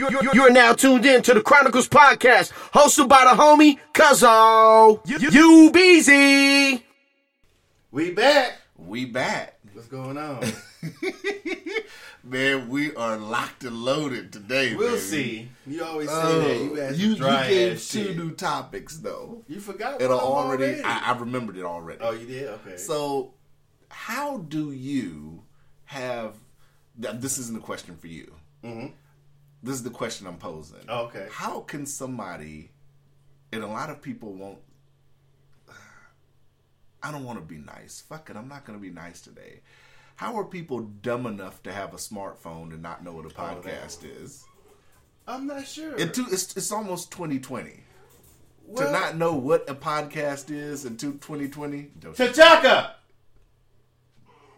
You're, you're, you're now tuned in to the Chronicles podcast, hosted by the homie Cuzzo. You Beezy. We back. We back. What's going on? Man, we are locked and loaded today. we'll baby. see. You always say Oh, that. You ask you, you gave two shit. new topics though. You forgot It'll one of them already. already. I, I remembered it already. oh, you did. Okay. So, how do you have? th- This isn't a question for you. Mhm. This is the question I'm posing. Oh, okay. How can somebody, and a lot of people won't. I don't want to be nice. Fuck it. I'm not going to be nice today. How are people dumb enough to have a smartphone and not know what a Oh, podcast is? I'm not sure. It too, it's, it's almost 2020. well, to not know what a podcast is in two- 2020, Dosh, T'Chaka.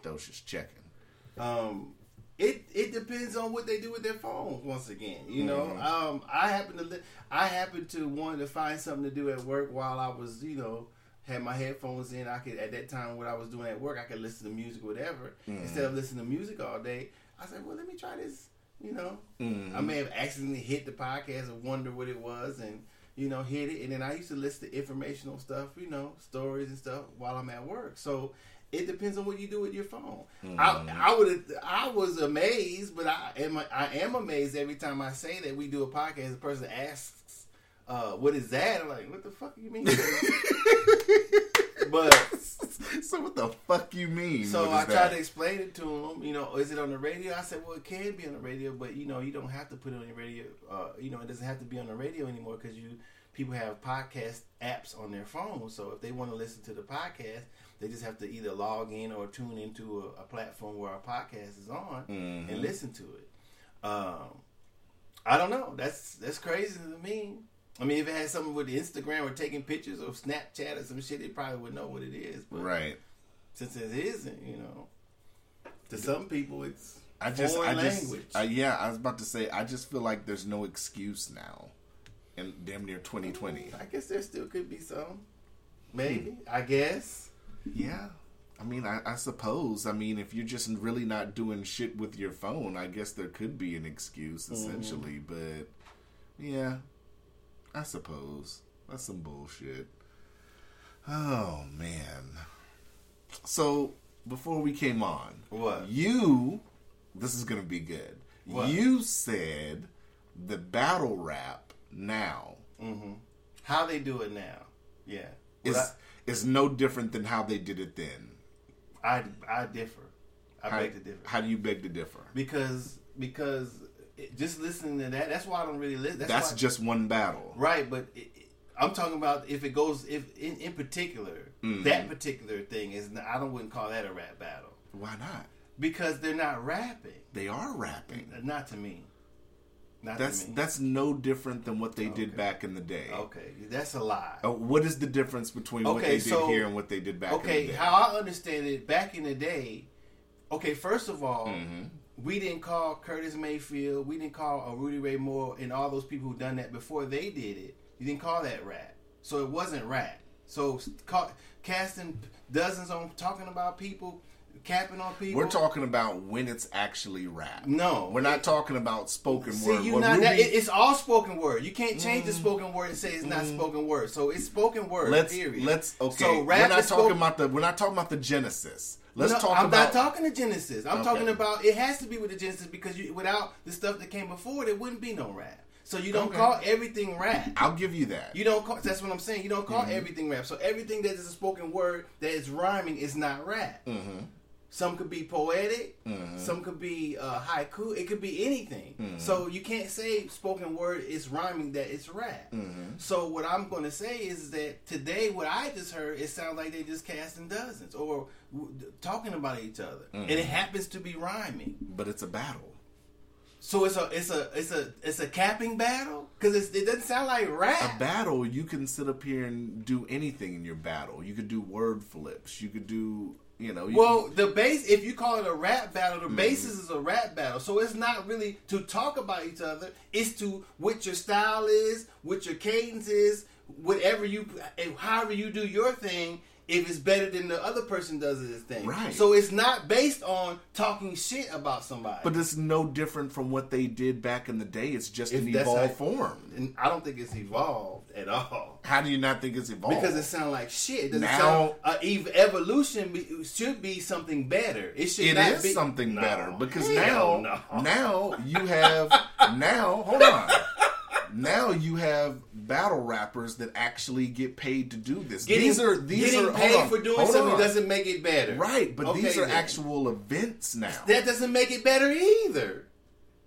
Dosh is checking. Um, it it depends on what they do with their phones. Once again, you know, Mm-hmm. um, I happen to li- I happen to want to find something to do at work while I was, you know, had my headphones in. I could at that time what I was doing at work, I could listen to music, whatever. Mm-hmm. Instead of listening to music all day, I said, well, let me try this. You know, Mm-hmm. I may have accidentally hit the podcast and wonder what it was, and you know, hit it. And then I used to listen to informational stuff, you know, stories and stuff while I'm at work. So it depends on what you do with your phone. I, I would I was amazed, but I am I am amazed every time I say that we do a podcast. The person asks, uh, "What is that?" I'm like, "What the fuck you mean?" but so what the fuck you mean? so I tried that? to explain it to him. You know, is it on the radio? I said, well, it can be on the radio, but you know, you don't have to put it on your radio. Uh, you know, it doesn't have to be on the radio anymore because you people have podcast apps on their phone. So if they want to listen to the podcast, they just have to either log in or tune into a, a platform where our podcast is on Mm-hmm. and listen to it. Um, I don't know. That's that's crazy to me. I mean, if it had something with Instagram or taking pictures or Snapchat or some shit, they probably would know what it is. But right. since it isn't, you know, to some people it's I just, foreign I just, language. uh, yeah, I was about to say, I just feel like there's no excuse now, in damn near 2020. I guess there still could be some, maybe. I guess. Yeah, I mean, I, I suppose. I mean, if you're just really not doing shit with your phone, I guess there could be an excuse, Mm-hmm. essentially. But yeah, I suppose that's some bullshit. Oh man. So before we came on, What? you? This is gonna be good. What? You said the battle rap now hmm How they do it now? Yeah. is is no different than how they did it then. I, I I differ. I How, beg to differ how do you beg to differ? because because it, just listening to that, that's why I don't really listen. That's, That's just one battle. right. But it, it- I'm talking about if it goes if in, in particular Mm-hmm. that particular thing is I don't wouldn't call that a rap battle Why not? because they're not rapping. They are rapping. Not to me. Not That's that's no different than what they did back in the day. okay. That's a lie. Uh, what is the difference between what Okay, they did so- here and what they did back in okay, the day? how I understand it, back in the day, okay, first of all, Mm-hmm. we didn't call Curtis Mayfield, we didn't call Rudy Ray Moore, and all those people who done that before they did it. You didn't call that rap, so it wasn't rap. So ca- casting dozens on talking about people, capping on people. We're talking about when it's actually rap. No, We're not talking about spoken See, word. you not Ruby- that, it- it's all spoken word. You can't change Mm. the spoken word and say it's not spoken word. So it's spoken word. let's period. let's okay. So we're rap not is talking spoken- about the we're not talking about the genesis. Let's No, talk I'm about not talking to Genesis. I'm Okay. talking about it has to be with the Genesis because you, without the stuff that came before, there wouldn't be no rap. So you don't Okay. call everything rap. I'll give you that. You don't call. That's what I'm saying. You don't call Mm-hmm. everything rap. So everything that is a spoken word that is rhyming is not rap. Mm-hmm. Some could be poetic. Some could be uh, haiku. It could be anything. Mm-hmm. So you can't say spoken word is rhyming that it's rap. Mm-hmm. So what I'm going to say is that today what I just heard it sounds like they just casting dozens or w- talking about each other, and Mm-hmm. it happens to be rhyming. but it's a battle. So it's a it's a it's a it's a capping battle because it doesn't sound like rap. a battle, you can sit up here and do anything in your battle. You could do word flips. You could do, you know. You Well, the base, if you call it a rap battle, Mm-hmm. the basis is a rap battle. So it's not really to talk about each other. It's to what your style is, what your cadence is, whatever you, however you do your thing. If it's better than the other person does this thing. Right. So it's not based on talking shit about somebody. But it's no different from what they did back in the day. It's just If an evolved form. and I don't think it's evolved at all. How do you not think it's evolved? Because it sounds like shit. It doesn't Now- sound uh, evolution be, should be something better. It should It not is be something No, better because now, no. now you have now. Hold on. Now you have battle rappers that actually get paid to do this. Getting, these are these getting are paid on, for doing something on. doesn't make it better. right, but these are then. actual events now. That doesn't make it better either.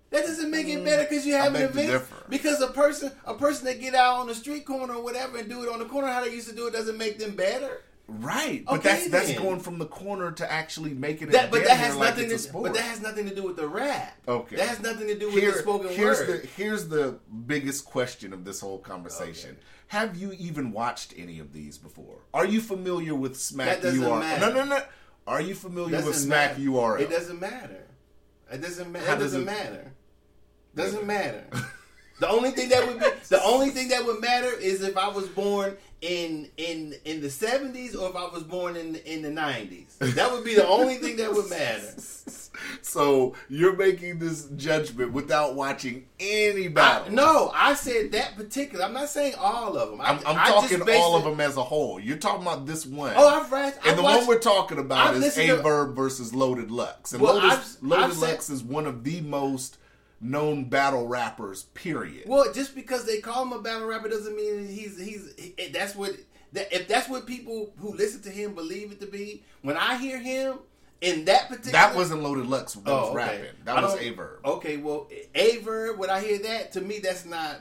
That doesn't make it mm, better because you have an event. Because a person, a person that get out on the street corner or whatever and do it on the corner how they used to do it doesn't make them better. Right, but Okay, that's that's then. going from the corner to actually making it. That, but that has like nothing. To, but that has nothing to do with the rap. Okay. That has nothing to do with Here- the spoken here's word. the here's the biggest question of this whole conversation. Okay. Have you even watched any of these before? Are you familiar with Smack That URL? matter. No, no, no. Are you familiar with Smack matter. URL? It doesn't matter. It doesn't. Ma- it does doesn't it- matter. Doesn't matter. The only thing that would be, the only thing that would matter is if I was born in in in the seventies or if I was born in in the nineties. That would be the only thing that would matter. So you're making this judgment without watching any I, battle. no, I said that particular. I'm not saying all of them. I, I'm, I'm I talking all of them as a whole. You're talking about this one. Oh, I've read. and I've the watched, one we're talking about I've is to- Averb versus Loaded Lux. And Well, Loaded, I've- Loaded I've said- Lux is one of the most known battle rappers. Period. Well, just because they call him a battle rapper doesn't mean he's he's he- that's what that if that's what people who listen to him believe it to be. When I hear him in that particular that wasn't Loaded Lux that was Oh, okay. rapping. I That was don't- Averb. Okay, well, Aver, when I hear that, to me that's not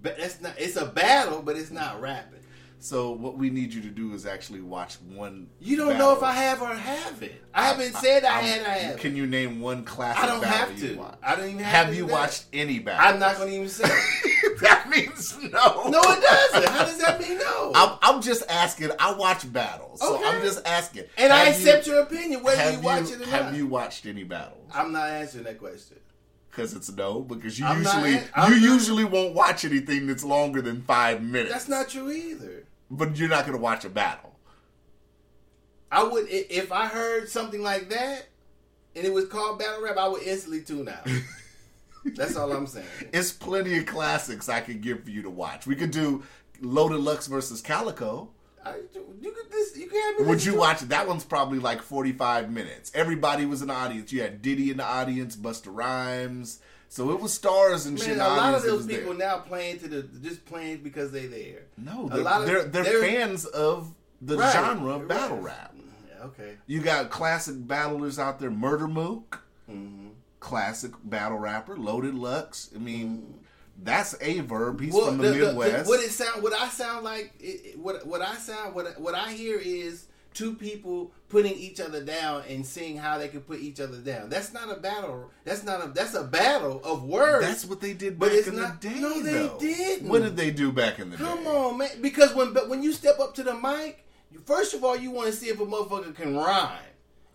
that's not it's a battle, but it's not rapping. So what we need you to do is actually watch one. You don't know if. I have or have it. I haven't said I I'm- had or have. Can you name one classic? I don't battle have you to. watched? I don't even have Have you that. watched any battle? I'm not going to even say. that means no. no, it doesn't. How does that mean no? I'm, I'm just asking. I watch battles, so Okay. I'm just asking. and I accept you, your opinion, whether have you watch it or Have not. you watched any battles? I'm not answering that question. Because it's no. Because you I'm usually I'm you not- usually won't watch anything that's longer than five minutes. That's not true either. But you're not going to watch a battle. I would if I heard something like that and it was called battle rap, I would instantly tune out. That's all I'm saying. It's plenty of classics I could give for you to watch. We could do Loaded Lux versus Calicoe. I, you could this, you can have me Would you to- watch it? That one's probably like 45 minutes. Everybody was in the audience. You had Diddy in the audience, Busta Rhymes. So it was stars and shit. Man, a lot of those people there. now playing to the just playing because they're there. No, A they're, lot of- they're, they're, they're- fans of the Right, genre of right. battle rap. Yeah, okay. You got classic battlers out there. Murda Mook, Mm-hmm. classic battle rapper. Loaded Lux. I mean, that's a verb. He's Mm-hmm. Well, from the, the- the- the- Midwest. what it sound? What I sound like? It- what what I sound? What what I hear is two people putting each other down and seeing how they can put each other down. That's not a battle. That's not a. That's a battle of words. That's what they did But back it's in not- the day. no, they though. didn't. What did they do back in the Come day? Come on, man. Because when but when you step up to the mic, you, first of all, you want to see if a motherfucker can rhyme,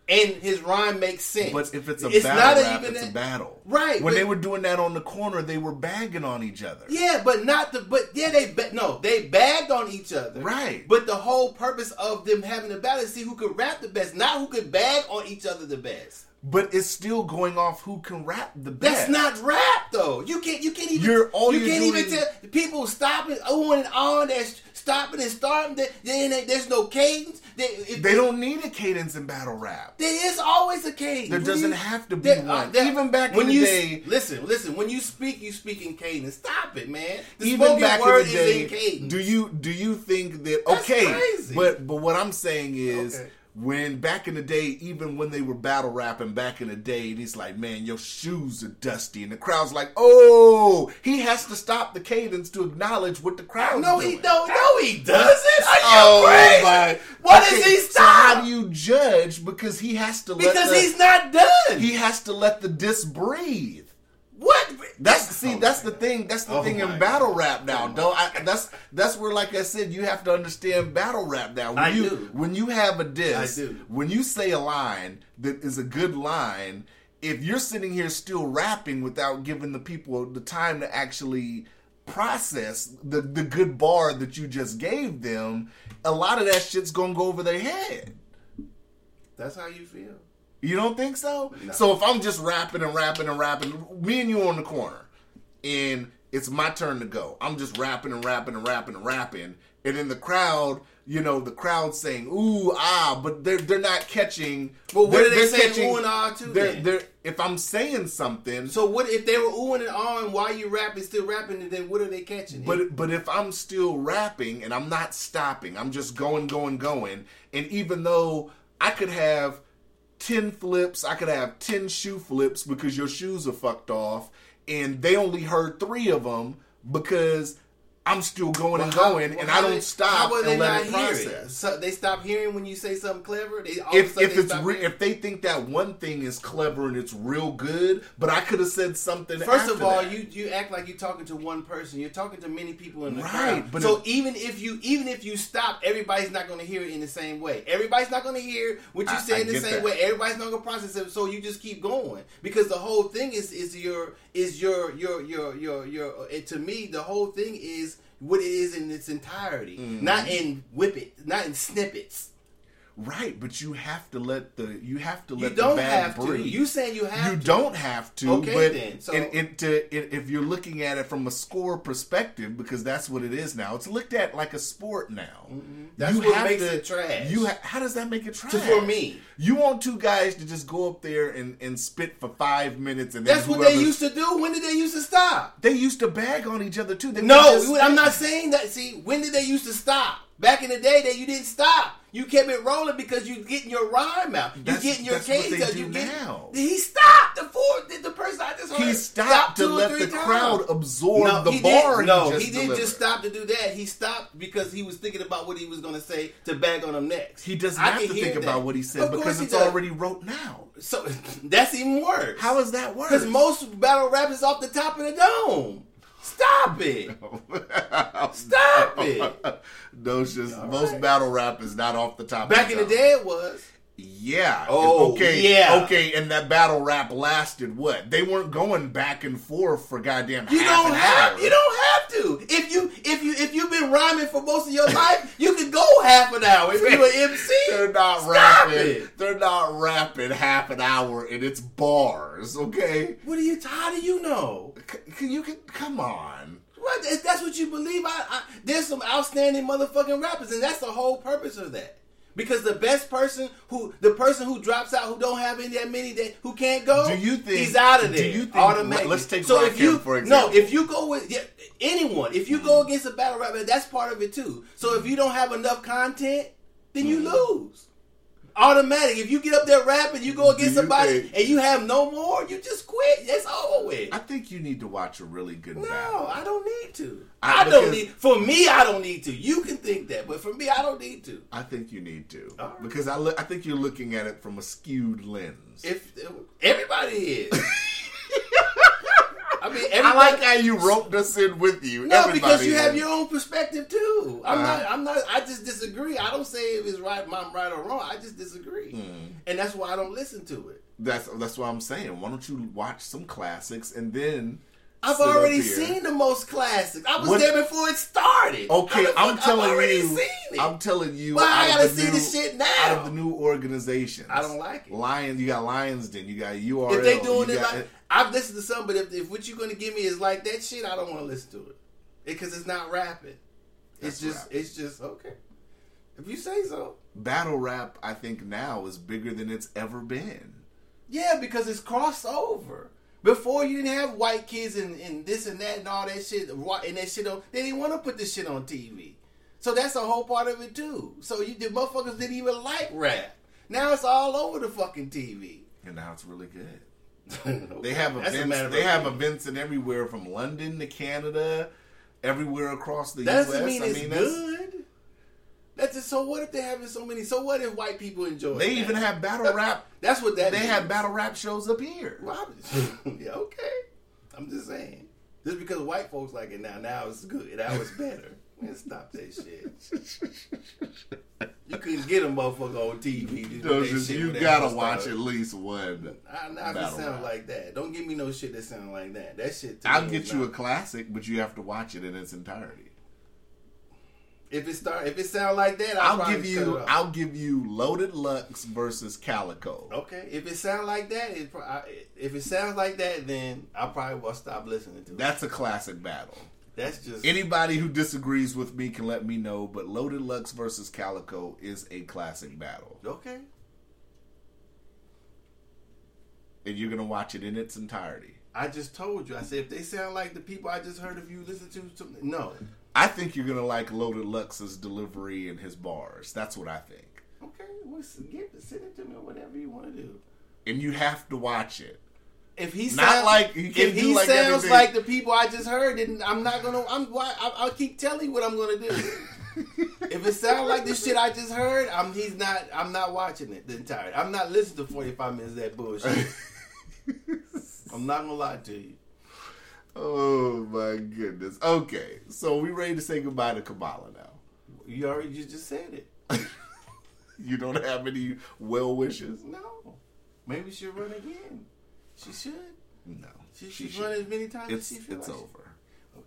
and his rhyme makes sense. But if it's a It's battle not rap, even it's a battle. Right, When but- they were doing that on the corner, they were bagging on each other. Yeah, but not the. But yeah, they ba- no, they bagged on each other. Right. But the whole purpose of them having a battle is see who could rap the best, not who could bag on each other the best. But it's still going off who can rap the best. That's not rap though. You can't. You can't even. You're- all you you're can't even doing- tell people stopping, on and on. That's stopping and starting. There, there there's no cadence. There, if- They don't need a cadence in battle rap. There is always a cadence. There When doesn't you- have to be there- one. uh, there- Even back in when the you, day- Listen, listen. When you speak, you speak in cadence. Stop it, man. The Even back in the is day, in cadence. do you do you think that That's okay? crazy. But but what I'm saying is. Okay. When back in the day, even when they were battle rapping back in the day, and he's like, "Man, your shoes are dusty," and the crowd's like, "Oh, he has to stop the cadence to acknowledge what the crowd." No, he no, no, he doesn't. Are you Oh crazy? my! What Okay, does he So how do you judge? Because he has to let because the, he's not done. he has to let the disc breathe. That's see, that's the thing. That's the Oh thing in battle God. rap now, Oh I, that's that's where, like I said, you have to understand battle rap now. When I you do. when you have a do. when you say a line that is a good line, if you're sitting here still rapping without giving the people the time to actually process the the good bar that you just gave them, a lot of that shit's gonna go over their head. That's how you feel. You don't think so? No. So if I'm just rapping and rapping and rapping, me and you on the corner, and it's my turn to go. I'm just rapping and rapping and rapping and rapping, and in the crowd, you know, the crowd saying "ooh ah," but they're they're not catching. But what are they saying ooh and ah to They're, they're, if I'm saying something, So what if they were oohing and ahhing while you rapping, still rapping, and then what are they catching? But but if I'm still rapping and I'm not stopping, I'm just going, going, going, and even though I could have ten flips, I could have ten shoe flips because your shoes are fucked off, and they only heard three of them because I'm still going and Well, how- going, well, and I don't they- stop How they and not it hear it? So they stop hearing when you say something clever. They, all If, if they it's re- if they think that one thing is clever and it's real good, but I could have said something. First of all, that. you you act like you're talking to one person. You're talking to many people in the Right, crowd. but so even if you even if you stop, everybody's not going to hear it in the same way. Everybody's not going to hear what you say I in the same that. way. Everybody's not going to process it. So you just keep going because the whole thing is is your is your your your your your. And to me, the whole thing is what it is in its entirety, Mm-hmm. not in whip it, not in snippets. Right, but you have to let the you have to let You don't the bag have to. breathe. You saying you have you to. don't have to. Okay, but then. So- in, in, to, in, if you're looking at it from a score perspective, because that's what it is now, it's looked at like a sport now. Mm-hmm. That's what makes it trash. You ha- how does that make it trash? To- for me. you want two guys to just go up there and, and spit for five minutes, and then That's what they used to do. When did they used to stop? They used to bag on each other too. They No, I'm not saying that. See, when did they used to stop? Back in the day, that you didn't stop. You kept it rolling because you getting your rhyme out. You That's- getting your cadence out. You get, now. He stopped the four. The, the person I just heard He stopped to let the times. crowd absorb No, the he bar. Didn't, no, just he didn't just stop to do that. He stopped because he was thinking about what he was going to say to bag on him next. He doesn't I have to think that. about what he said Of because he it's already wrote now. So that's even worse. How is that worse? Because most battle rap is off the top of the dome. Stop it. Stop it. No, it's just All most right. battle rap is not off the top. Back of in the the day, it was. Yeah. Oh, okay, yeah. okay. And that battle rap lasted what? They weren't going back and forth for goddamn. You half don't an have. hour. You don't have to. If you if you if you've been rhyming for most of your life, you can go half an hour. If you're an MC, They're not stop rapping. it. They're not rapping half an hour, and it's bars. Okay. What are you? How do you know? C- Can you can come on? What? If that's what you believe, I, I there's some outstanding motherfucking rappers, and that's the whole purpose of that. Because the best person who the person who drops out who don't have any that many that who can't go, Do you think- he's out of there? do you think- automatically? let's take so if you for no, example. Mm-hmm. if you go with yeah, anyone, if you go against a battle rapper, that's part of it too. So if you don't have enough content, then you Mm-hmm. lose. Automatic. If you get up there rapping, you go against somebody think- and you have no more, you just quit. It's over with. I think you need to watch a really good No, battle. I don't need to. I- I, don't need. For me, I don't need to. You can think that, but for me, I don't need to. I think you need to right. because I look. I think you're looking at it from a skewed lens. If everybody is, I mean, I like how you roped us in with you. no, Everybody because you have your own perspective too. I'm Uh-huh. not. I'm not. I just disagree. I don't say if it's right, I'm right or wrong. I just disagree, Hmm. and that's why I don't listen to it. That's that's what I'm saying. Why don't you watch some classics and then? I've already seen the most classics. I was What- there before it started. Okay, the I'm telling you. I'm telling you. Why I gotta see new- this shit now? Out of the new organizations, I don't like it. Lions, you got Lions Den, you got URL. if they doing you it got- like I've listened to some, but if, if what you're gonna give me is like that shit, I don't want to listen to it because it's not rapping. It's just rap. it's just okay. If you say so, battle rap, I think now is bigger than it's ever been. yeah, because it's crossover. Before you didn't have white kids and, and this and that and all that shit and that shit on. They didn't want to put this shit on TV, so that's a whole part of it too. So you the motherfuckers didn't even like rap. Now it's all over the fucking TV. And now it's really good. They have That's events. They have opinion. events in everywhere from London to Canada, everywhere across the That U.S. doesn't mean I mean, that's- good. That's just, so. What if they're having so many? So what if white people enjoy? They that? even have battle rap. That's what that. They means. have battle rap shows up here. Well, yeah, okay. I'm just saying. Just because white folks like it now, now it's good. Now it's better. Man, stop that shit. you couldn't get a motherfucker on TV. No, just- you gotta watch started. at least one. I not battle sound like that. Don't give me no shit that sound like that. That shit. I'll get you a classic, but you have to watch it in its entirety. If it start, if it sound like that, I'll, I'll give you. I'll give you Loaded Lux versus Calicoe. Okay, if it sound like that, it, if it sounds like that, then I probably will stop listening to it. That's a classic battle. That's just Anybody who disagrees with me can let me know, but Loaded Lux versus Calicoe is a classic battle. okay. And you're gonna watch it in its entirety. I just told you. I said if they sound like the people I just heard of you listen to, something, no. I think you're gonna like Loaded Lux's delivery and his bars. That's what I think. Okay, well, give it, send it to me or whatever you want to do. And you have to watch it. If he Not sound, like- if he like sounds like the people I just heard, then I'm not gonna. I'm. why- I, I'll keep telling you what I'm gonna do. if it sounds like the shit I just heard, I'm. He's not. I'm not watching it the entire. I'm not listening to 45 minutes of that bullshit. I'm not gonna lie to you. Oh my goodness. Okay, so we ready to say goodbye to Kamala now. You already you just said it. You don't have any well wishes? No, maybe she'll run again. She should. No. She, she she's run as many times It's as she feels it's like over.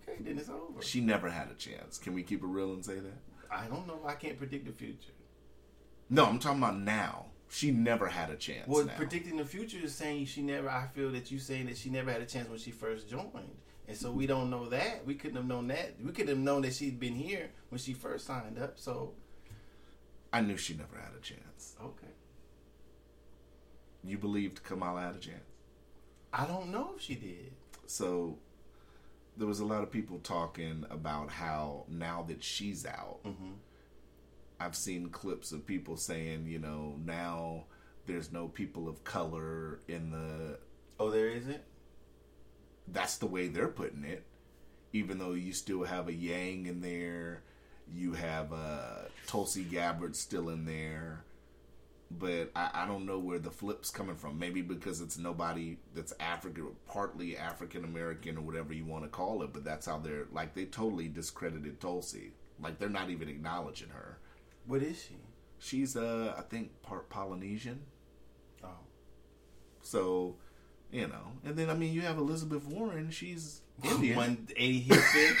She, okay, then it's over. She never had a chance. Can we keep it real and say that? I don't know. I can't predict the future. No, I'm talking about now. She never had a chance. Well, now. predicting the future is saying she never. I feel that you saying that she never had a chance when she first joined, and so we don't know that. We couldn't have known that. We could have known that she'd been here when she first signed up. So I knew she never had a chance. okay, You believed Kamala had a chance. I don't know if she did. So there was a lot of people talking about how now that she's out, Mm-hmm. I've seen clips of people saying, you know, now there's no people of color in the. Oh, there isn't. That's the way they're putting it. Even though you still have a Yang in there, you have uh, Tulsi Gabbard still in there. But I, I don't know where the flip's coming from. Maybe because it's nobody that's African, partly African American or whatever you want to call it. But that's how they're like they totally discredited Tulsi. Like they're not even acknowledging her. What is she? She's uh I think part Polynesian. Oh, So, you know, and then I mean you have Elizabeth Warren. She's Indian. one eighty hit fit.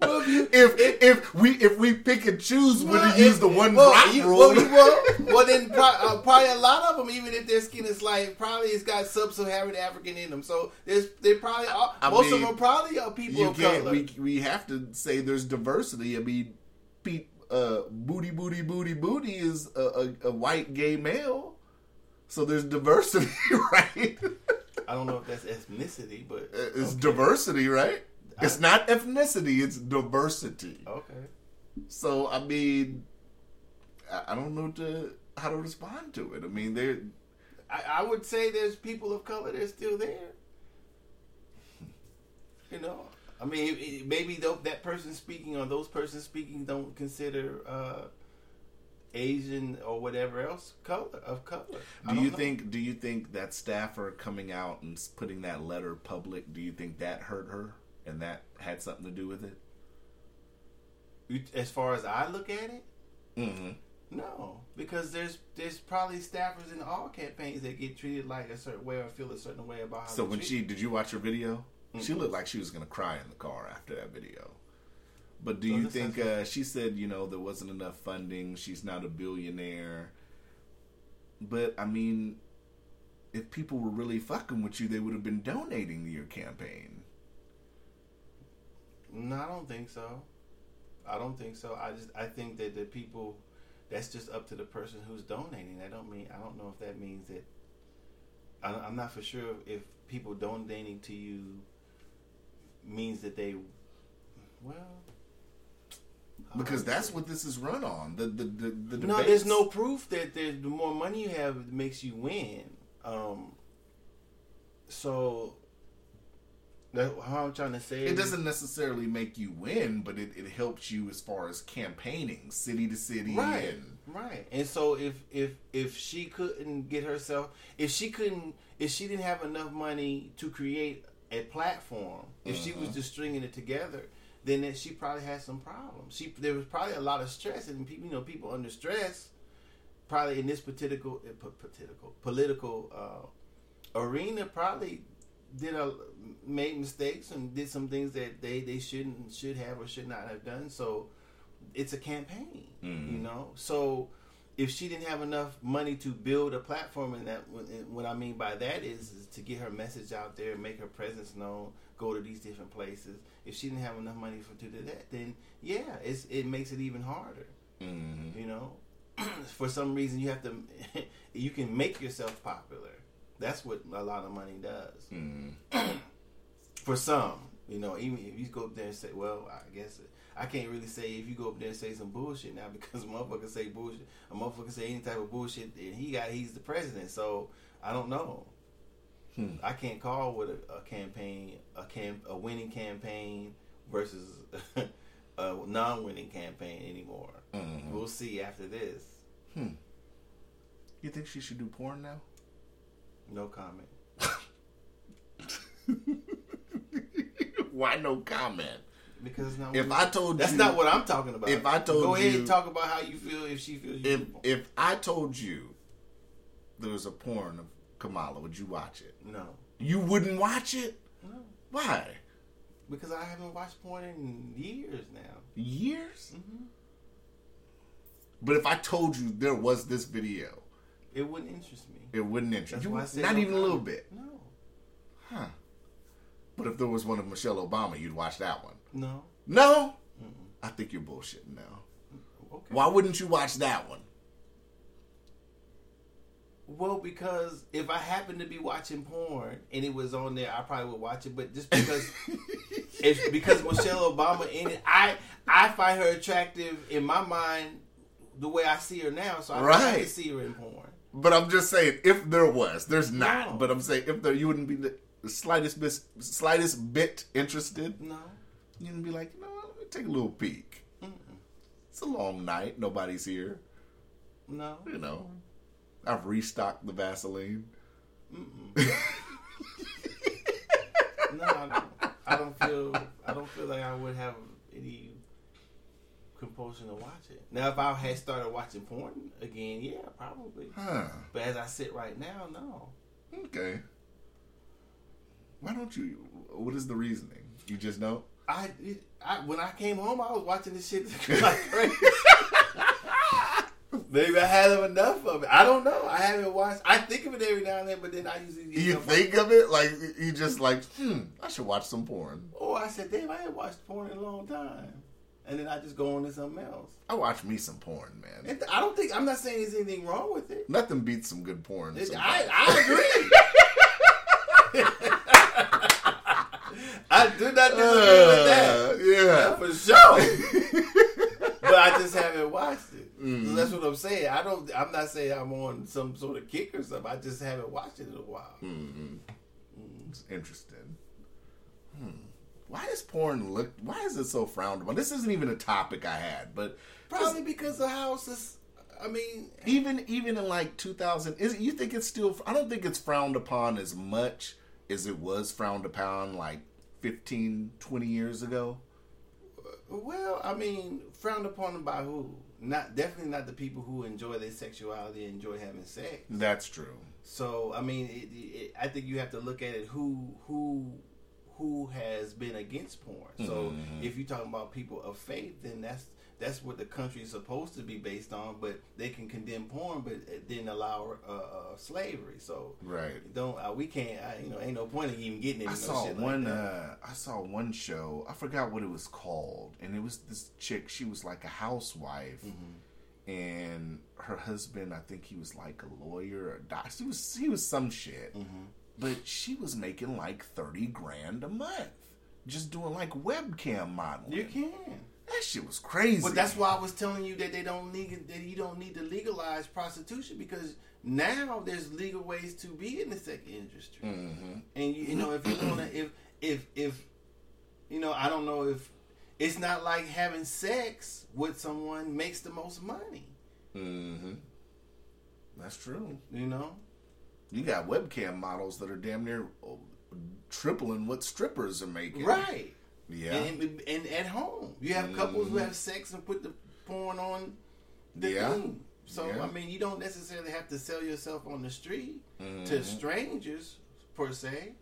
well, if you, if if we if we pick and choose when Well, to use the one well, drop you, rule, Well, you, well, well, then pro- uh, probably a lot of them, even if their skin is light, probably it's got sub-Saharan African in them. So there's they probably are, I most mean, of them are probably are people of color. We we have to say there's diversity. I mean, Pete, uh, booty booty booty booty is a, a, a white gay male, so there's diversity, right? I don't know if that's ethnicity, but it's diversity, right? It's not ethnicity; it's diversity. okay. So I mean, I, don't know to how to respond to it. I mean, they're I, I would say there's people of color that's still there. You know, I mean, maybe tho- that person speaking or those persons speaking don't consider uh, Asian or whatever else color of color. Do you know. think? Do you think that staffer coming out and putting that letter public? Do you think that hurt her, and that had something to do with it? As far as I look at it? Mm-hmm. No, because there's there's probably staffers in all campaigns that get treated like a certain way or feel a certain way about how. So when she did you watch her video? She Mhm. looked like she was gonna cry in the car after that video. But do Oh, you think uh, she said you know there wasn't enough funding? She's not a billionaire. But I mean, if people were really fucking with you, they would have been donating to your campaign. No, I don't think so. I don't think so. I just I think that the people that's just up to the person who's donating. I don't mean I don't know if that means that I, I'm not for sure if people donating to you means that they well Because that's what this is run on. The the the, the no. debates- There's no proof that there's the more money you have it makes you win. Um. So. That, how I'm trying to say It doesn't necessarily make you win, but it, it helps you as far as campaigning, city to city, right and right. And so if if if she couldn't get herself if she couldn't if she didn't have enough money to create a platform, if she was just stringing it together, then that she probably had some problems. She there was probably a lot of stress, and people, you know, people under stress, probably in this political, uh, political, political uh, arena, probably did a made mistakes and did some things that they they shouldn't should have or should not have done. So it's a campaign, you mm-hmm. know. So if she didn't have enough money to build a platform, and that what I mean by that is, is to get her message out there, make her presence known, go to these different places. If she didn't have enough money for to do that, then yeah, it's it makes it even harder. Mm-hmm. You know, for some reason you have to, you can make yourself popular. That's what a lot of money does. Mm. for some, you know, even if you go up there and say, well, I guess I can't really say if you go up there and say some bullshit now because a motherfucker say bullshit, a motherfucker say any type of bullshit, and he got he's the president, so I don't know. Hmm. I can't call what a, a campaign, a cam, a winning campaign versus a non-winning campaign anymore. Mm-hmm. We'll see after this. Hmm. You think she should do porn now? No comment. Why no comment? Because it's not If I told that's you, not what I'm talking about. if I told go ahead you- and talk about how you feel if she feels if if I told you there was a porn of Kamala, would you watch it? no, You wouldn't watch it. no, Why? because I haven't watched porn in years now. Years. Mm-hmm. But if I told you there was this video, It wouldn't interest me. it wouldn't interest you. why I said Not no even a little bit. No, Huh. But if there was one of Michelle Obama, you'd watch that one. no. No. I think you're bullshitting now. Okay. Why wouldn't you watch that one? Well, because if I happened to be watching porn and it was on there, I probably would watch it. But just because, it's because Michelle Obama in it, I I find her attractive in my mind the way I see her now. So I have to see her in porn. But I'm just saying, if there was, there's not. No. But I'm saying, if there, you wouldn't be the slightest bit, slightest bit interested. No, You'd be like, you know what? Let me take a little peek. It's a long night. Nobody's here. no. You know, I've restocked the Vaseline. No, I don't, I don't feel. I don't feel like I would have any compulsion to watch it. Now, if I had started watching porn again, yeah, probably. Huh. But as I sit right now, no. Okay. Why don't you? What is the reasoning? You just know. I, it, I when I came home, I was watching this shit like crazy. Maybe I had enough of it. I don't know. I haven't watched. I think of it every now and then, but then I usually You think of it like you just like, hmm, I should watch some porn. Oh, I said, damn, I ain't watched porn in a long time, and then I just go on to something else. I watch me some porn, man. And I don't think I'm not saying there's anything wrong with it. Nothing beats some good porn. It- I, I agree. I do not disagree with that. Uh, yeah. for sure. but I just haven't watched it. Mm-hmm. So that's what I'm saying. I don't. I'm not saying I'm on some sort of kick or something. I just haven't watched it in a while. Mm. It's interesting. Hmm. Why does porn look? Why is it so frowned upon? This isn't even a topic I had, but Probably because the house is. I mean, even even in like 2000, is you think it's still? I don't think it's frowned upon as much as it was frowned upon like 15, 20 years ago. well, I mean, frowned upon by who? Not definitely not the people who enjoy their sexuality and enjoy having sex. That's true. So I mean, it, it, I think you have to look at it who who who has been against porn. So if you're talking about people of faith, then that's that's what the country is supposed to be based on. But they can condemn porn, but it didn't allow uh, uh, slavery. So Right. don't uh, we can't I, you know ain't no point in even getting it. I no saw one. Like uh, I saw one show. I forgot what it was called, and it was this chick. She was like a housewife, Mm-hmm. and her husband. I think he was like a lawyer or a doctor. He was he was some shit, Mm-hmm. But she was making like thirty grand a month just doing like webcam modeling. you can. That shit was crazy. But that's why I was telling you that they don't need that you don't need to legalize prostitution because now there's legal ways to be in the sex industry. Mhm. And you, you know if you want to if if if you know I don't know if it's not like having sex with someone makes the most money. Mm-hmm. That's true. You know. You got webcam models that are damn near tripling what strippers are making. Right. Yeah. And, and at home, you have couples who have sex and put the porn on the Yeah. thing. So Yeah. I mean, you don't necessarily have to sell yourself on the street Mm-hmm. to strangers per se.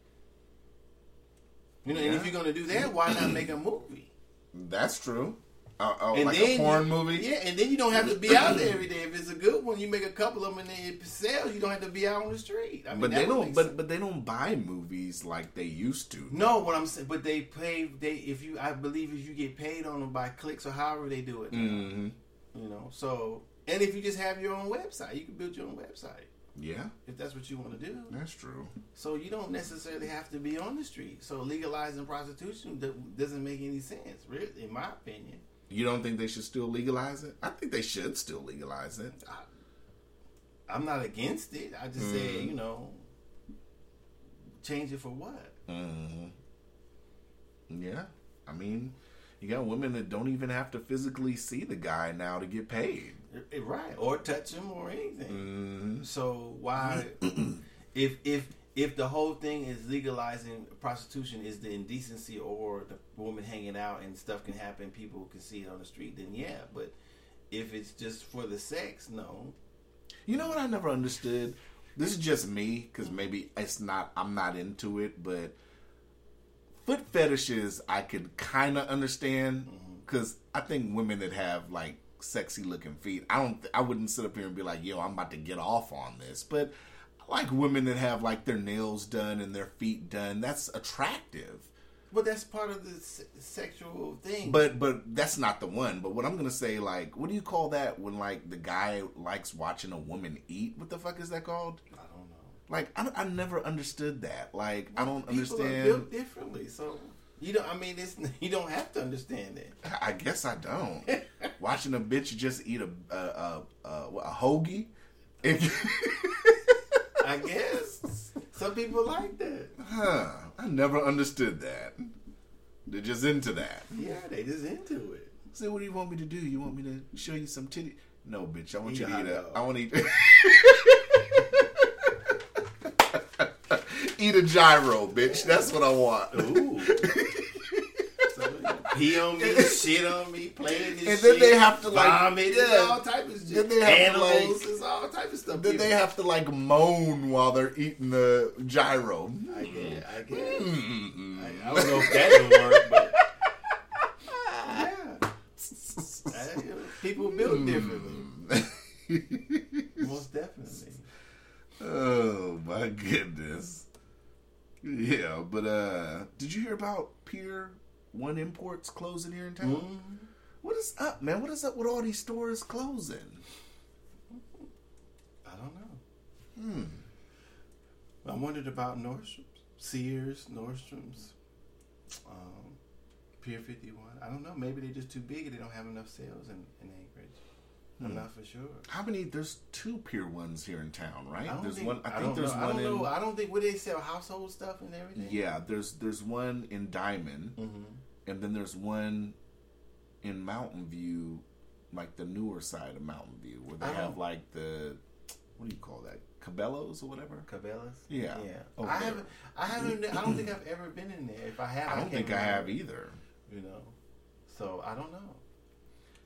You know, and if you're gonna do that, why not make a movie? That's true. Uh, uh, And like then a porn you- movie. Yeah, and then you don't have to be out there every day. If it's a good one, you make a couple of them and then it sells. You don't have to be out on the street. I mean, But they don't. But sense. but they don't buy movies like they used to. no, what I'm saying, but they pay. They if you, I believe, if you get paid on them by clicks or however they do it. now. hmm You know, so and if you just have your own website, you can build your own website Yeah, if that's what you want to do. that's true. So you don't necessarily have to be on the street. So legalizing prostitution doesn't make any sense, really, in my opinion. You don't think they should still legalize it? I think they should still legalize it. I'm not against it. I just Mm. say, you know, change it for what? hmm Yeah, I mean, you got women that don't even have to physically see the guy now to get paid. Right, or touch him or anything. hmm So why, if if if the whole thing is legalizing prostitution is the indecency or the woman hanging out and stuff can happen, people can see it on the street, then yeah. But if it's just for the sex, no. You know what I never understood? This is just me because maybe it's not. I'm not into it, but foot fetishes I could kind of understand mm-hmm. because I think women that have like sexy looking feet, I don't. I wouldn't sit up here and be like, "Yo, I'm about to get off on this," but. I like women that have like their nails done and their feet done. That's attractive. But that's part of the se- sexual thing. But but that's not the one. But what I'm gonna say, like, what do you call that when like the guy likes watching a woman eat? What the fuck is that called? I don't know. Like I, I never understood that. Like I don't People are understand. built differently, so you don't. I mean, it's you don't have to understand it. I guess I don't. Watching a bitch just eat a a a, a, a hoagie. I guess some people like that. huh? I never understood that. They're just into that. Yeah, they just into it. Say, what do you want me to do? You want me to show you some titty? No, bitch. I want Eat you to eat a. I want to eat. eat a gyro, bitch. That's what I want. Ooh. Pee on me, shit on me, playing this And then shit, they have to, like, vomit, yeah. all type of shit. Then they have to, Animals, like- it's all type of stuff. Then they have to like moan while they're eating the gyro. I guess. I guess. Mm-mm. I, I don't know if that will work, but yeah, I- people built differently, most definitely. oh my goodness. Yeah, but uh did you hear about Pier One Imports closing here in town? Mhm. What is up, man? What is up with all these stores closing? I don't know. Hmm. I wondered about Nordstrom's, Sears, Nordstrom's, um, Pier 51. I don't know. Maybe they're just too big and they don't have enough sales in, in Anchorage. I'm Hmm. not for sure. How many? There's two Pier Ones here in town, right? I don't There's think, one. I, think don't there's know. I don't in. know. I don't think where they sell household stuff and everything. Yeah, there's there's one in Dimond, Mm-hmm. And then there's one in Mountain View, like the newer side of Mountain View, where they I have like the what do you call that? Cabela's or whatever. Cabela's. Yeah, Yeah. I haven't. I haven't. I don't think I've ever been in there. If I have, I don't can't think I have either. You know. So I don't know.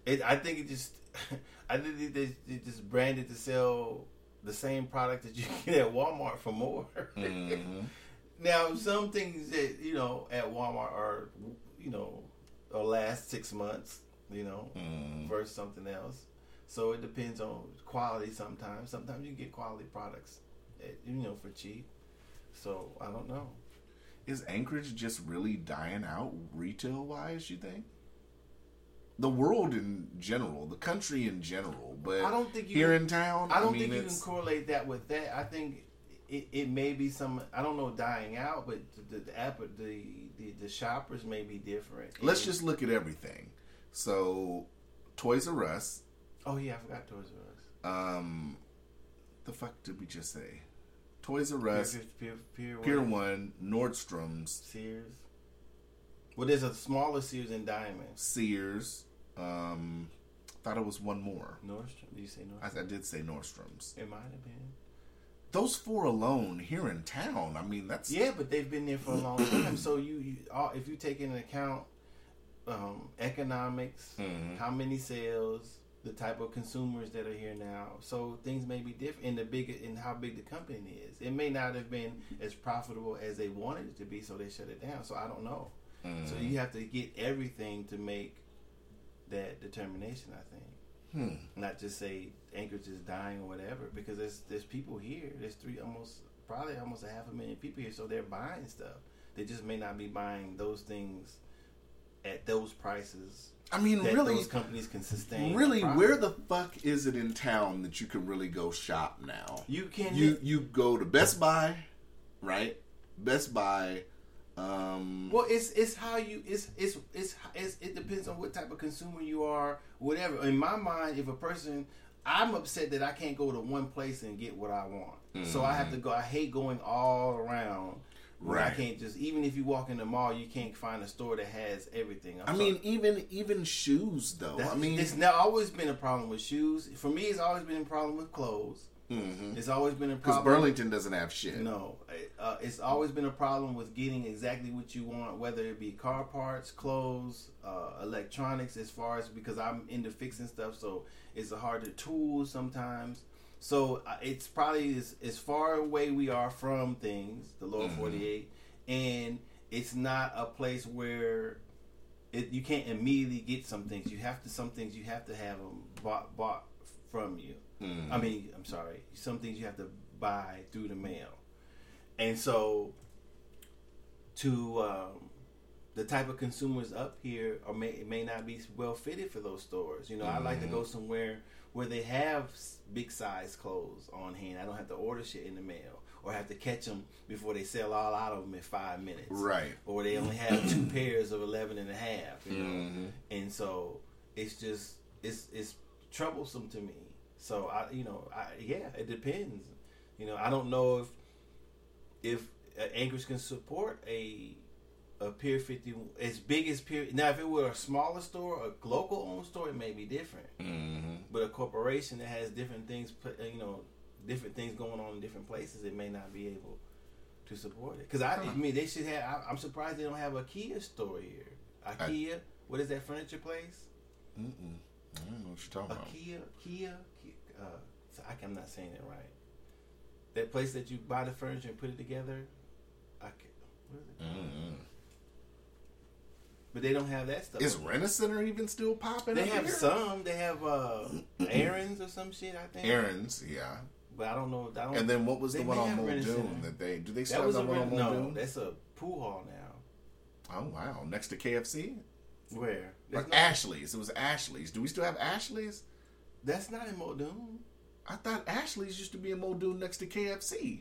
It. I think it just. I think they, they, just branded to sell the same product that you get at Walmart for more. Mhm. Now, some things that you know at Walmart are, you know, or last six months. You know, Mm. versus something else. So it depends on quality. Sometimes, sometimes you get quality products, at, you know, for cheap. So I don't know. Is Anchorage just really dying out retail wise? You think? The world in general, the country in general, but I don't think you here can- in town. I don't mean, think you can correlate that with that. I think it, it may be some. I don't know dying out, but the the app, the, the the shoppers may be different. Let's And- just look at everything. So, Toys R Us. Oh yeah, I forgot Toys R Us. Um, the fuck did we just say? Toys R Us, Pier, Pier, Pier, Pier One, One, Nordstrom's, Sears. Well, there's a smaller Sears in Dimond. Sears. Um, thought it was one more. Nordstrom. Did you say I, I did say Nordstrom's. it might have been. Those four alone here in town. I mean, that's Yeah, but they've been there for a long time. So you, you all, if you take into account um, economics, Mhm. how many sales, the type of consumers that are here now, so things may be different in the big in how big the company is. It may not have been as profitable as they wanted it to be, so they shut it down. So I don't know. So Mm-hmm. you have to get everything to make that determination. I think Hmm. not just say Anchorage is dying or whatever, because there's there's people here. There's three almost probably almost a half a million people here, so they're buying stuff. They just may not be buying those things at those prices I mean, that really, those companies can sustain. really, where the fuck is it in town that you can really go shop now? you can You you go to Best Buy, right? Best Buy. Um, Well, it's it's how you it's, it's it's it's it depends on what type of consumer you are, whatever. In my mind, if a person, I'm upset that I can't go to one place and get what I want, so I have to mm. go. I hate going all around. Where I can't just even if you walk in the mall, you can't find a store that has everything. I'm I sorry. mean, even even shoes though. That's, I mean, it's now always been a problem with shoes. For me, it's always been a problem with clothes. Because It's always been a Mm-hmm. problem. Burlington doesn't have shit. No, uh, it's always been a problem with getting exactly what you want, whether it be car parts, clothes, uh, electronics. As far as because I'm into fixing stuff, so it's a harder tool sometimes. So uh, it's probably as, as far away we are from things, the lower Mhm. 48, and it's not a place where it, you can't immediately get some things. You have to some things you have to have them bought bought from you. Mhm. I mean, I'm sorry. Some things you have to buy through the mail, and so to um, the type of consumers up here, or may may not be well fitted for those stores. You know, I like to go somewhere where they have big size clothes on hand. I don't have to order shit in the mail or have to catch them before they sell all out of them in five minutes. Right. Or they only have two pairs of 11 and a half, you know. Mhm. And so it's just it's it's troublesome to me. So I you know, I yeah, it depends. You know, I don't know if if uh, Anchorage can support a a Pier 50 as big as Pier now if it were a smaller store, a local owned store it may be different. Mhm. But a corporation that has different things put you know, different things going on in different places, it may not be able to support it. Because I, I mean, they should have. I, I'm surprised they don't have a Kia store here. IKEA, what is that furniture place? Mm-mm. I don't know what you're talking A about. Kia, Kia, Kia uh, so I, am not saying it right. That place that you buy the furniture and put it together. I can, what is it? Mm-mm. But they don't have that stuff. Is Rent a Center even still popping? they have here? some. They have uh, Aaron's or some shit. I think. Aaron's, yeah. But I don't know. I don't, And then what was They the one on Muldoon that they do they still that have that one on rent, no. That's a pool hall now. Oh wow, next to KFC, Where? There's like no- Ashley's. It was Ashley's. Do we still have Ashley's? That's not in Muldoon. I thought Ashley's used to be in Muldoon next to KFC,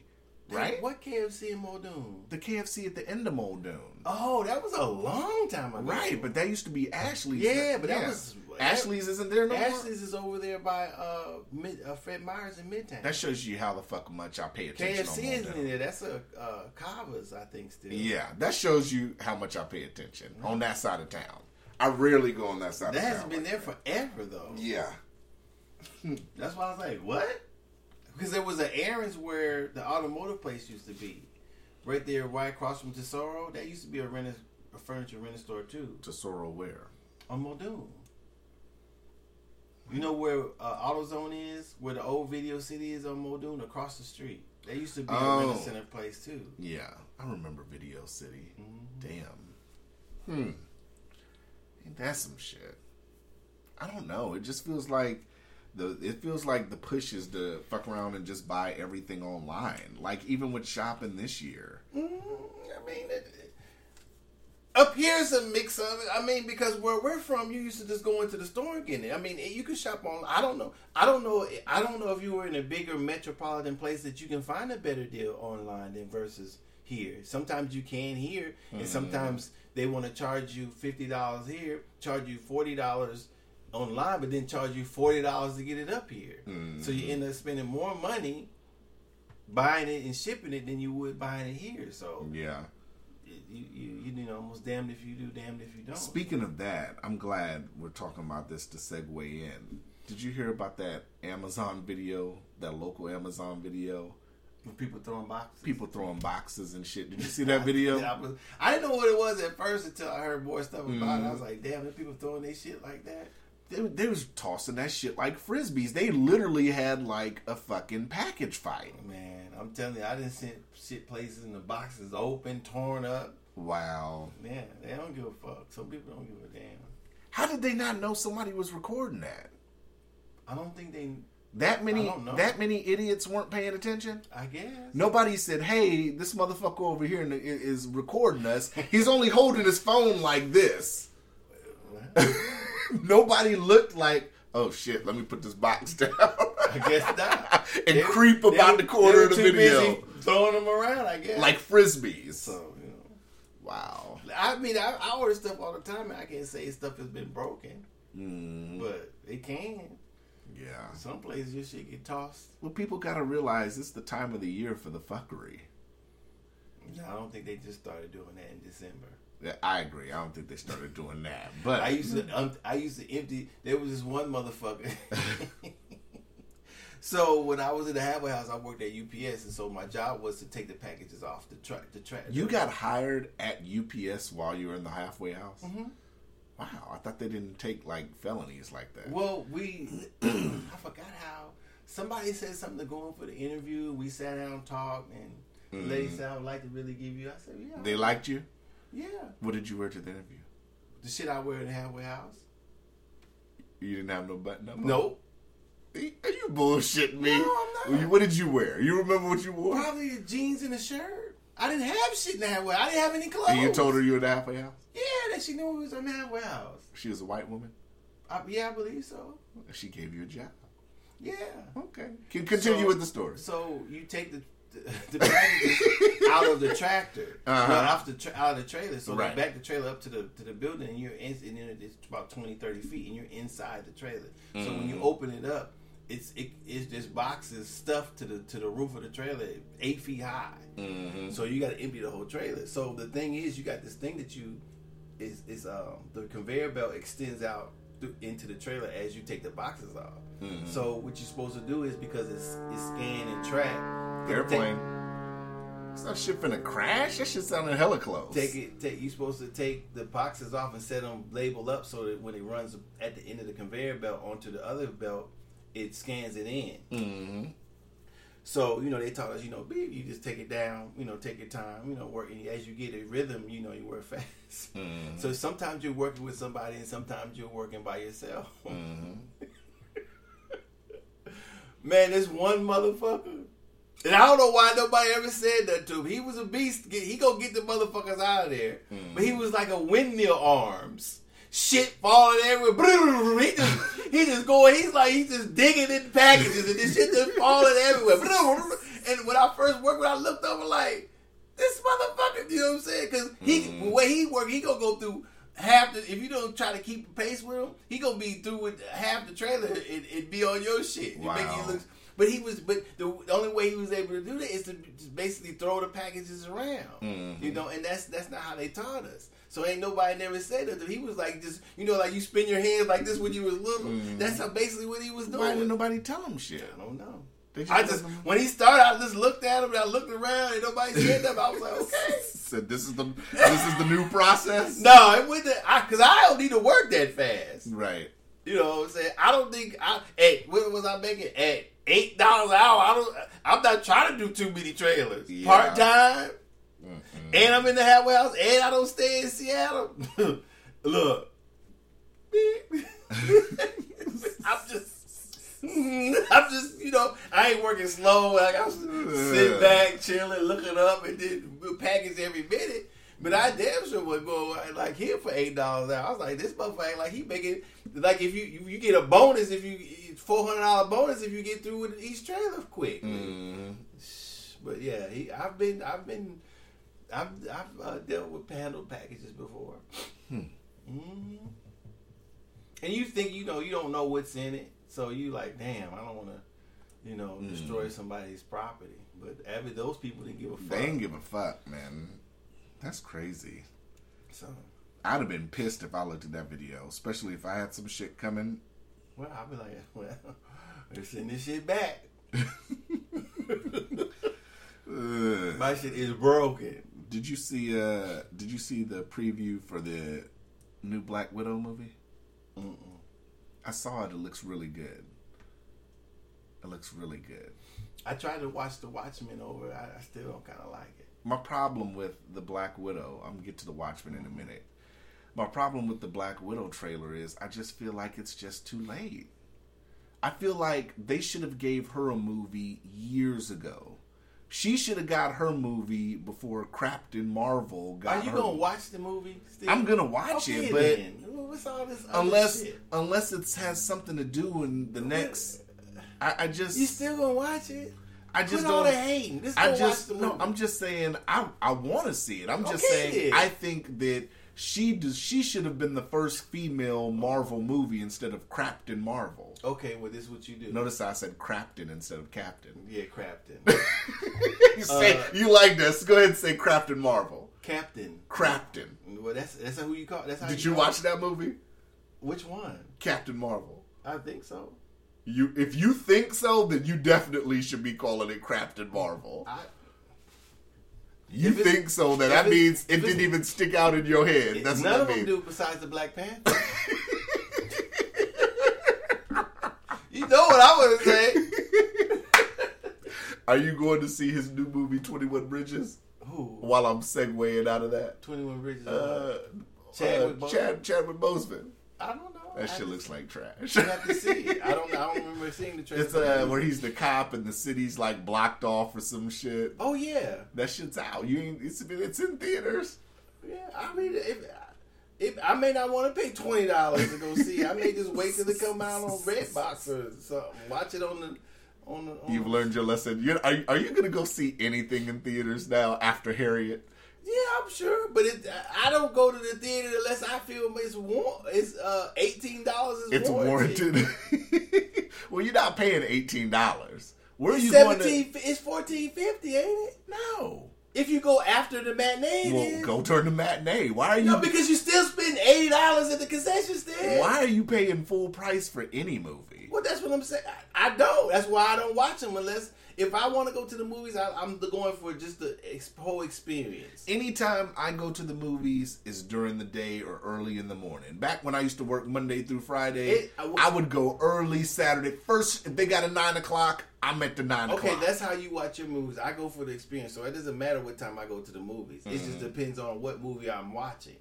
right? What KFC in Muldoon? The KFC at the end of Muldoon. Oh, that was a long time ago. Right, but that used to be Ashley's. Yeah, but that was- Ashley's isn't there no more. Ashley's is over there by uh, Mid, uh Fred Meyers in Midtown. That shows you how the fuck much I pay attention. KFC isn't in there. That's a uh, Kava's, I think. Still. Yeah, that shows you how much I pay attention on that side of town. I rarely go on that side That of town. hasn't been like there that. forever though. Yeah. That's why I was like, what? Because there was an Aaron's where the automotive place used to be, right there, right across from Tesoro. That used to be a rent a furniture rental store too Tesoro where? on Muldoon. You know where uh, AutoZone is, where the old Video City is on Muldoon, across the street. That used to be a Oh. rental center place too. Yeah, I remember Video City. Mhm. Damn. Hmm. Ain't that some shit? I don't know. It just feels like the it feels like the push is to fuck around and just buy everything online. Like even with shopping this year. Mm, I mean, it, it- up here's a mix of it. I mean, because where we're from, you used to just go into the store and get it. I mean, you can shop on. I don't know. I don't know. I don't know if you were in a bigger metropolitan place that you can find a better deal online than versus here. Sometimes you can here, and sometimes they want to charge you fifty dollars here, charge you forty dollars online, but then charge you forty dollars to get it up here. So you mm-hmm. end up spending more money buying it and shipping it than you would buying it here. So Yeah. you you you know almost damned if you do, damned if you don't. Speaking of that, I'm glad we're talking about this to segue in. Did you hear about that Amazon video, that local Amazon video With people throwing boxes. People throwing boxes and shit. Did you see that video? Yeah, I, was, I didn't know what it was at first until I heard more stuff about it. I was mm-hmm. like, damn, people throwing their shit like that. They, they was tossing that shit like frisbees. They literally had like a fucking package fight. Man, I'm telling you, I didn't see shit places and the boxes open, torn up. Wow. Man, they don't give a fuck. Some people don't give a damn. How did they not know somebody was recording that? I don't think they. That many that many idiots weren't paying attention? I guess. Nobody said, "Hey, this motherfucker over here is recording us. He's only holding his phone like this." Nobody looked like, "Oh shit, let me put this box down." I guess not. and They- creep they about were- the corner of the video throwing them around. I guess. like frisbees. so, you know. wow. I mean, I, I order stuff all the time, and I can't say stuff has been broken, Mm, but it can. yeah. Some places your shit get tossed. Well, people got to realize it's the time of the year for the fuckery. No, I don't think they just started doing that in December. I agree. I don't think they started doing that, but I used to um, I used to empty. There was this one motherfucker. so when I was in the halfway house, I worked at UPS, and so my job was to take the packages off the truck. The track. you got hired at UPS while you were in the halfway house. Mhm. Wow, I thought they didn't take like felonies like that. Well, we I forgot how somebody said something to go on for the interview. We sat down and talked, and the lady said, "I would like to really give you." I said, "Yeah." Mm-hmm. they liked you. Yeah. What did you wear to the interview? The shit I wear in the halfway house. You didn't have no button up. Nope. Are you bullshitting me? No, I'm not. What did you wear? You remember what you wore? Probably a jeans and a shirt. I didn't have shit in the halfway. I didn't have any clothes. And you told her you were in the halfway house. Yeah, that she knew it was in the halfway house. She was a white woman. I, yeah, I believe so. She gave you a job. Yeah. Okay. Can continue So- with the story. So you take the the, packages out of the tractor, Uh-huh. no, off the tra- out of the trailer. So Right. they back the trailer up to the to the building, and you're in, and then it's about 20, 30 feet, and you're inside the trailer. So when you open it up, it's it, it's just boxes stuffed to the to the roof of the trailer, eight feet high. Mm-hmm. So you got to empty the whole trailer. So the thing is, you got this thing that you is is um the conveyor belt extends out th- into the trailer as you take the boxes off. Mm-hmm. So what you're supposed to do is because it's it's scan and track. Airplane. It's not shit finna crash. That shit sounded hella close. Take it. Take you supposed to take the boxes off and set them labeled up so that when it runs at the end of the conveyor belt onto the other belt, it scans it in. Mm-hmm. So you know they taught us, you know, beep, you just take it down, you know, take your time, you know, work. And as you get a rhythm, you know, you work fast. Mm-hmm. So sometimes you're working with somebody, and sometimes you're working by yourself. Mm-hmm. Man, this one motherfucker, and I don't know why nobody ever said that to him. He was a beast. He gonna get the motherfuckers out of there, hmm. but he was like a windmill arms. Shit falling everywhere. He just he just going. He's like he's just digging in packages and this shit just falling everywhere. And when I first worked, when I looked over like this motherfucker, you know what I'm saying? Because he hmm. the way he work, he gonna go through half the. If you don't try to keep pace with him, he gonna be through with half the trailer and, and be on your shit. You make Wow. look. But he was, but the, the only way he was able to do that is to just basically throw the packages around, Mm-hmm. you know, and that's that's not how they taught us. So ain't nobody never said that. He was like just, you know, like you spin your hands like this when you was little. That's how basically what he was doing. Mm-hmm. Why didn't nobody tell him shit? I don't know. They I just when he started, I just looked at him and I looked around and nobody said that. I was like, okay. said this is the this is the new process. No, it wouldn't. I, Cause I don't need to work that fast. Right. You know what I'm saying? I don't think I. Hey, what was I making? At eight dollars an hour, I don't. I'm not trying to do too many trailers. Yeah. Part time, and I'm in the halfway house, and I don't stay in Seattle. Look, I'm just. I'm just, you know, I ain't working slow. Like I'm sitting back, chilling, looking up, and then package every minute. But I damn sure would go like here for eight dollars I was like, this motherfucker, like he making like if you you get a bonus if you four hundred dollar bonus if you get through with each trailer quick. Mm-hmm. But yeah, he, I've been I've been I've I've uh, dealt with handled packages before. Hmm. hmm And you think you know you don't know what's in it, so you like, damn, I don't want to, you know, Hmm. destroy somebody's property. But every those people didn't give a fuck. They ain't give a fuck, man. That's crazy. So, I'd have been pissed if I looked at that video, especially if I had some shit coming. well, I'd be like, well, they're sending this shit back. My shit is broken. Did you see? uh Did you see the preview for the new Black Widow movie? Mm-mm. I saw it. It looks really good. It looks really good. I tried to watch The Watchmen over. I, I still don't kind of like it. My problem with the Black Widow, I'm gonna get to the Watchmen in a minute. My problem with the Black Widow trailer is I just feel like it's just too late. I feel like they should have gave her a movie years ago. She should have got her movie before Captain Marvel got Are you her. gonna watch the movie? Still? I'm gonna watch Okay, it, but then. what's all this? unless shit? unless it has something to do in the next, I, I just you still gonna watch it? I just all don't. the hating. Just I just watch the no. I'm just saying. I I want to see it. I'm just Okay, saying. I think that she does. She should have been the first female Marvel movie instead of Captain Marvel. Okay, well, this is what you do. Notice I said Captain instead of Captain. Yeah, Captain. you say Uh, you like this. Go ahead and say Captain Marvel. Captain. Captain. Well, that's that's who you call. That's how Did you you watch it? that movie? Which one? Captain Marvel. I think so. You, if you think so, then you definitely should be calling it Captain Marvel. I, You think so? Then that means it didn't even stick out in your head. That's none what of that them do besides the Black Panther. you know what I want to say? Are you going to see his new movie Twenty One Bridges? Who? While I'm segueing out of that, Twenty One Bridges. uh, Chadwick uh, Boseman? Chad, Chadwick Boseman. I don't know. That have shit looks see- like trash. I have to see it. I don't. I don't remember seeing the trailer. It's uh, where he's the cop and the city's like blocked off or some shit. Oh yeah, That shit's out. You ain't. It's it's in theaters. yeah. I mean, if, if I may not want to pay twenty dollars to go see. I may just wait till it come out on Redbox or something. Watch it on the on the. On You've learned your lesson. You are, are you gonna go see anything in theaters now after Harriet? Yeah, I'm sure, but it, I don't go to the theater unless I feel it's war- It's uh eighteen dollars. It's warranted. well, you're not paying eighteen dollars. Where are you going seventeen. to? It's fourteen fifty, ain't it? No. If you go after the matinee, Well, then go during the matinee. Why are you? no, because you still spend eighty dollars at the concession stand. why are you paying full price for any movie? Well, that's what I'm saying. I, I don't. That's why I don't watch them unless if I want to go to the movies, I, I'm going for just the ex- whole experience. Anytime I go to the movies is during the day or early in the morning. Back when I used to work Monday through Friday, It- I w- I would go early Saturday. First, if they got a nine o'clock, I'm at the nine Okay, o'clock. that's how you watch your movies. I go for the experience, so it doesn't matter what time I go to the movies. It Mm-hmm. just depends on what movie I'm watching.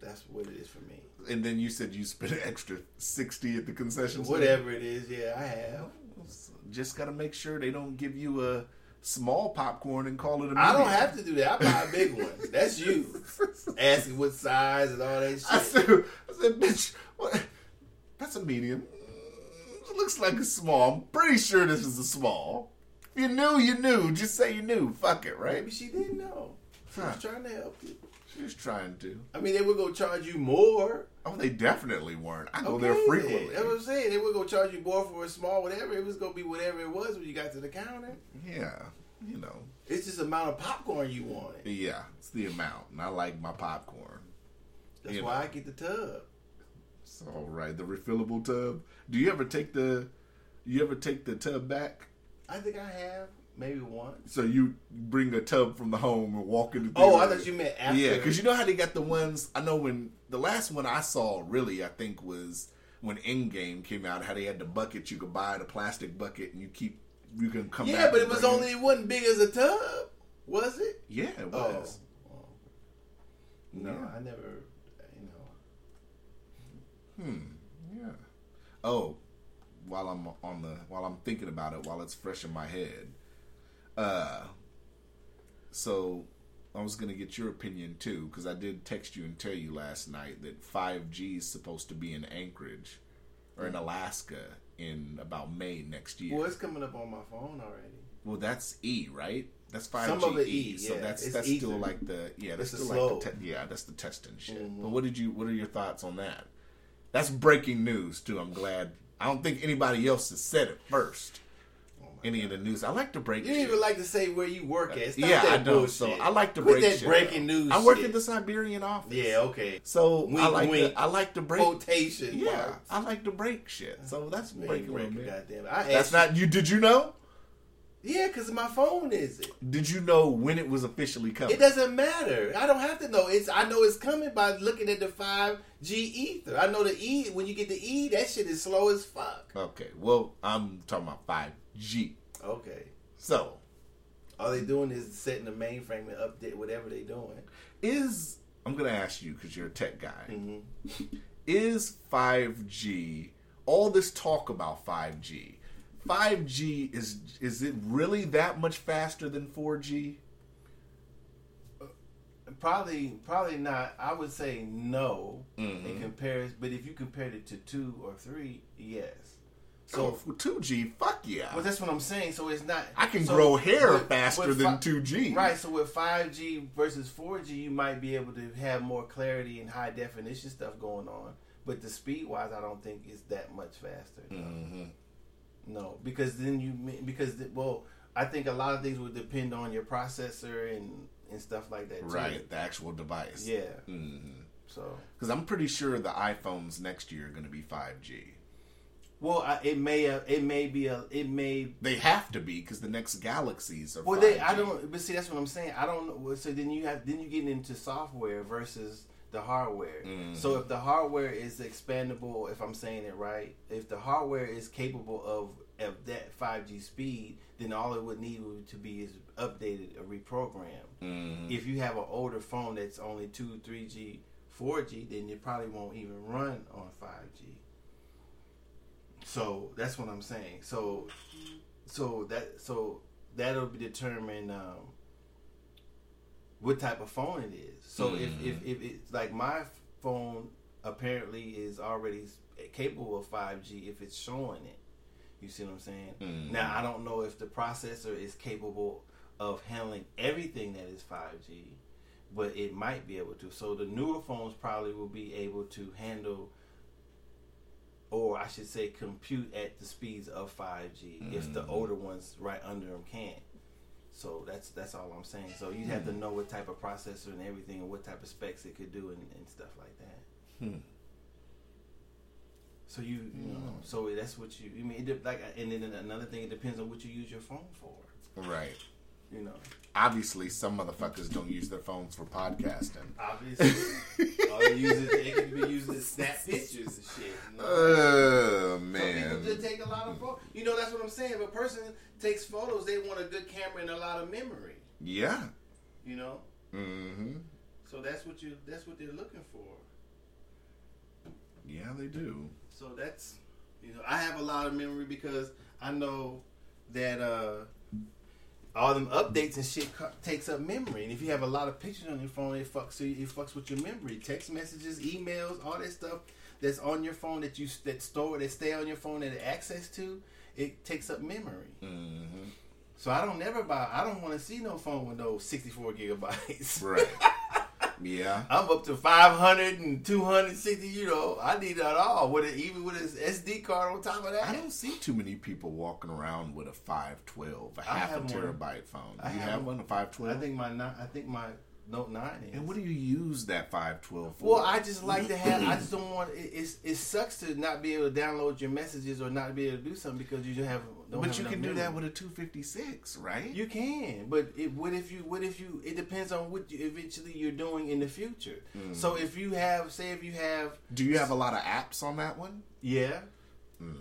That's what it is for me. and then you said you spent an extra sixty at the concession. Whatever it is, yeah, I have. Just got to make sure they don't give you a small popcorn and call it a medium. I don't have to do that. I buy a big one. That's you asking what size and all that shit. I said, I said, bitch, what? That's a medium. It looks like a small. I'm pretty sure this is a small. If you knew, you knew. Just say you knew. Fuck it, right? Maybe she didn't know. She was trying to help you. She was trying to. I mean, they were going to charge you more. Oh, they definitely weren't. I go Okay, there frequently. That's what I'm saying. They would go charge you more for a small whatever. It was gonna be whatever it was when you got to the counter. Yeah, you know. It's just the amount of popcorn you wanted. Yeah, it's the amount. And I like my popcorn. That's You why know. I get the tub. It's all right. The refillable tub. Do you ever take the? You ever take the tub back? I think I have maybe once. So you bring a tub from the home and walk into. the. Oh, I thought you meant after. Yeah, because you know how they got the ones. I know when the last one I saw really, I think was when Endgame came out. How they had the bucket you could buy the plastic bucket and you keep you can come back. Yeah, but it was only it wasn't big as a tub, was it? Yeah, it was. Oh. was. No, Yeah. I never. You know. Hmm. Yeah. Oh, while I'm on the while I'm thinking about it, while it's fresh in my head, uh, so I was gonna get your opinion too because I did text you and tell you last night that 5G is supposed to be in Anchorage or in Alaska in about May next year. Well, it's coming up on my phone already. Well, that's E, right? That's 5G Some of it E. E, so yeah. that's It's that's ether. still like the yeah, that's It's still like the te- yeah, that's the testing shit. Mhm. But what did you what are your thoughts on that? That's breaking news too. I'm glad. I don't think anybody else has said it first. Any of the news. I like to break. You shit. even like to say where you work at. Stop yeah, that I don't. bullshit. So I like to Quit break that shit. breaking news. I work shit. at the Siberian office. Yeah, okay. So I like wink. to I like to break. Quotation. Yeah, marks. I like to break shit. So that's Man, breaking break little it, bit. goddamn it. I That's not you. Did you know? Yeah, because my phone is it. Did you know when it was officially coming? It doesn't matter. I don't have to know. It's I know it's coming by looking at the five G ether. I know the E. When you get the E, that shit is slow as fuck. Okay, well, I'm talking about 5G. Okay. So, All they doing is setting the mainframe and update whatever they doing. is I'm gonna ask you because you're a tech guy. hmm Is 5G all this talk about 5G? 5G is is it really that much faster than 4G? Probably, probably not. I would say no Mhm. in comparison. But if you compared it to two or three, yes. So So, 2G, fuck yeah. well, that's what I'm saying. So it's not. I can so grow hair with- faster with than 2G. Right. So with 5G versus 4G, you might be able to have more clarity and high definition stuff going on. But the speed wise, I don't think it's that much faster. no. hmm No, because then you because the, well, I think a lot of things would depend on your processor and and stuff like that. Too. Right, the actual device. Yeah. Because So I'm pretty sure the iPhones next year are going to be 5G. Well, I, it may uh, it may be a it may They have to be because the next Galaxies are. well 5G. they I don't but see that's what I'm saying I don't know so then you have then you get into software versus the hardware. Mhm. So if the hardware is expandable, if I'm saying it right, if the hardware is capable of of that 5G speed, then all it would need to be is updated or reprogrammed. Mhm. if you have an older phone that's only 2, 3G, 4G, then it probably won't even run on 5G. So that's what I'm saying. So so that so that'll be determine um, what type of phone it is. So if, if if it's like my phone apparently is already capable of 5G if it's showing it. You see what I'm saying? Mhm. Now I don't know if the processor is capable of handling everything that is 5G, but it might be able to. So the newer phones probably will be able to handle, or I should say, compute at the speeds of 5G. If the Mhm. older ones right under them can't. So that's that's all I'm saying. So you have to know what type of processor and everything, and what type of specs it could do, and, and stuff like that. Hmm. So you, you know, so that's what you. I mean, it, like, and then another thing, it depends on what you use your phone for. Right. You know, Obviously, some motherfuckers don't use their phones for podcasting. obviously, you use it, it can be used to snap pictures and shit. Oh Some people just take a lot of photos. You know, that's what I'm saying. If a person takes photos, they want a good camera and a lot of memory. Yeah. You know, Mm-hmm. so that's what you. That's what they're looking for. Yeah, they do. So that's you know I have a lot of memory because I know that uh all them updates and shit co- takes up memory, and if you have a lot of pictures on your phone, it fucks it fucks with your memory. Text messages, emails, all that stuff that's on your phone that you that store that stay on your phone that access to, it takes up memory. Mm-hmm. So I don't never buy. I don't want to see no phone with no sixty four gigabytes. Right. yeah. I'm up to 500 and 260, you know. I need that all with it, even with his SD card on top of that. I don't see too many people walking around with a 512, a half a have one. terabyte phone. I you have have one. a 512? I think my I think my Note Nine is. And what do you use that 512 for? well, I just like to have. I just don't want. It, it's it sucks to not be able to download your messages or not be able to do something because you just have. But you can do memory. that with a 256, right? You can, but it, what if you? What if you? It depends on what you, eventually you're doing in the future. Mm. So if you have, say, if you have, do you have a lot of apps on that one? yeah, Mm.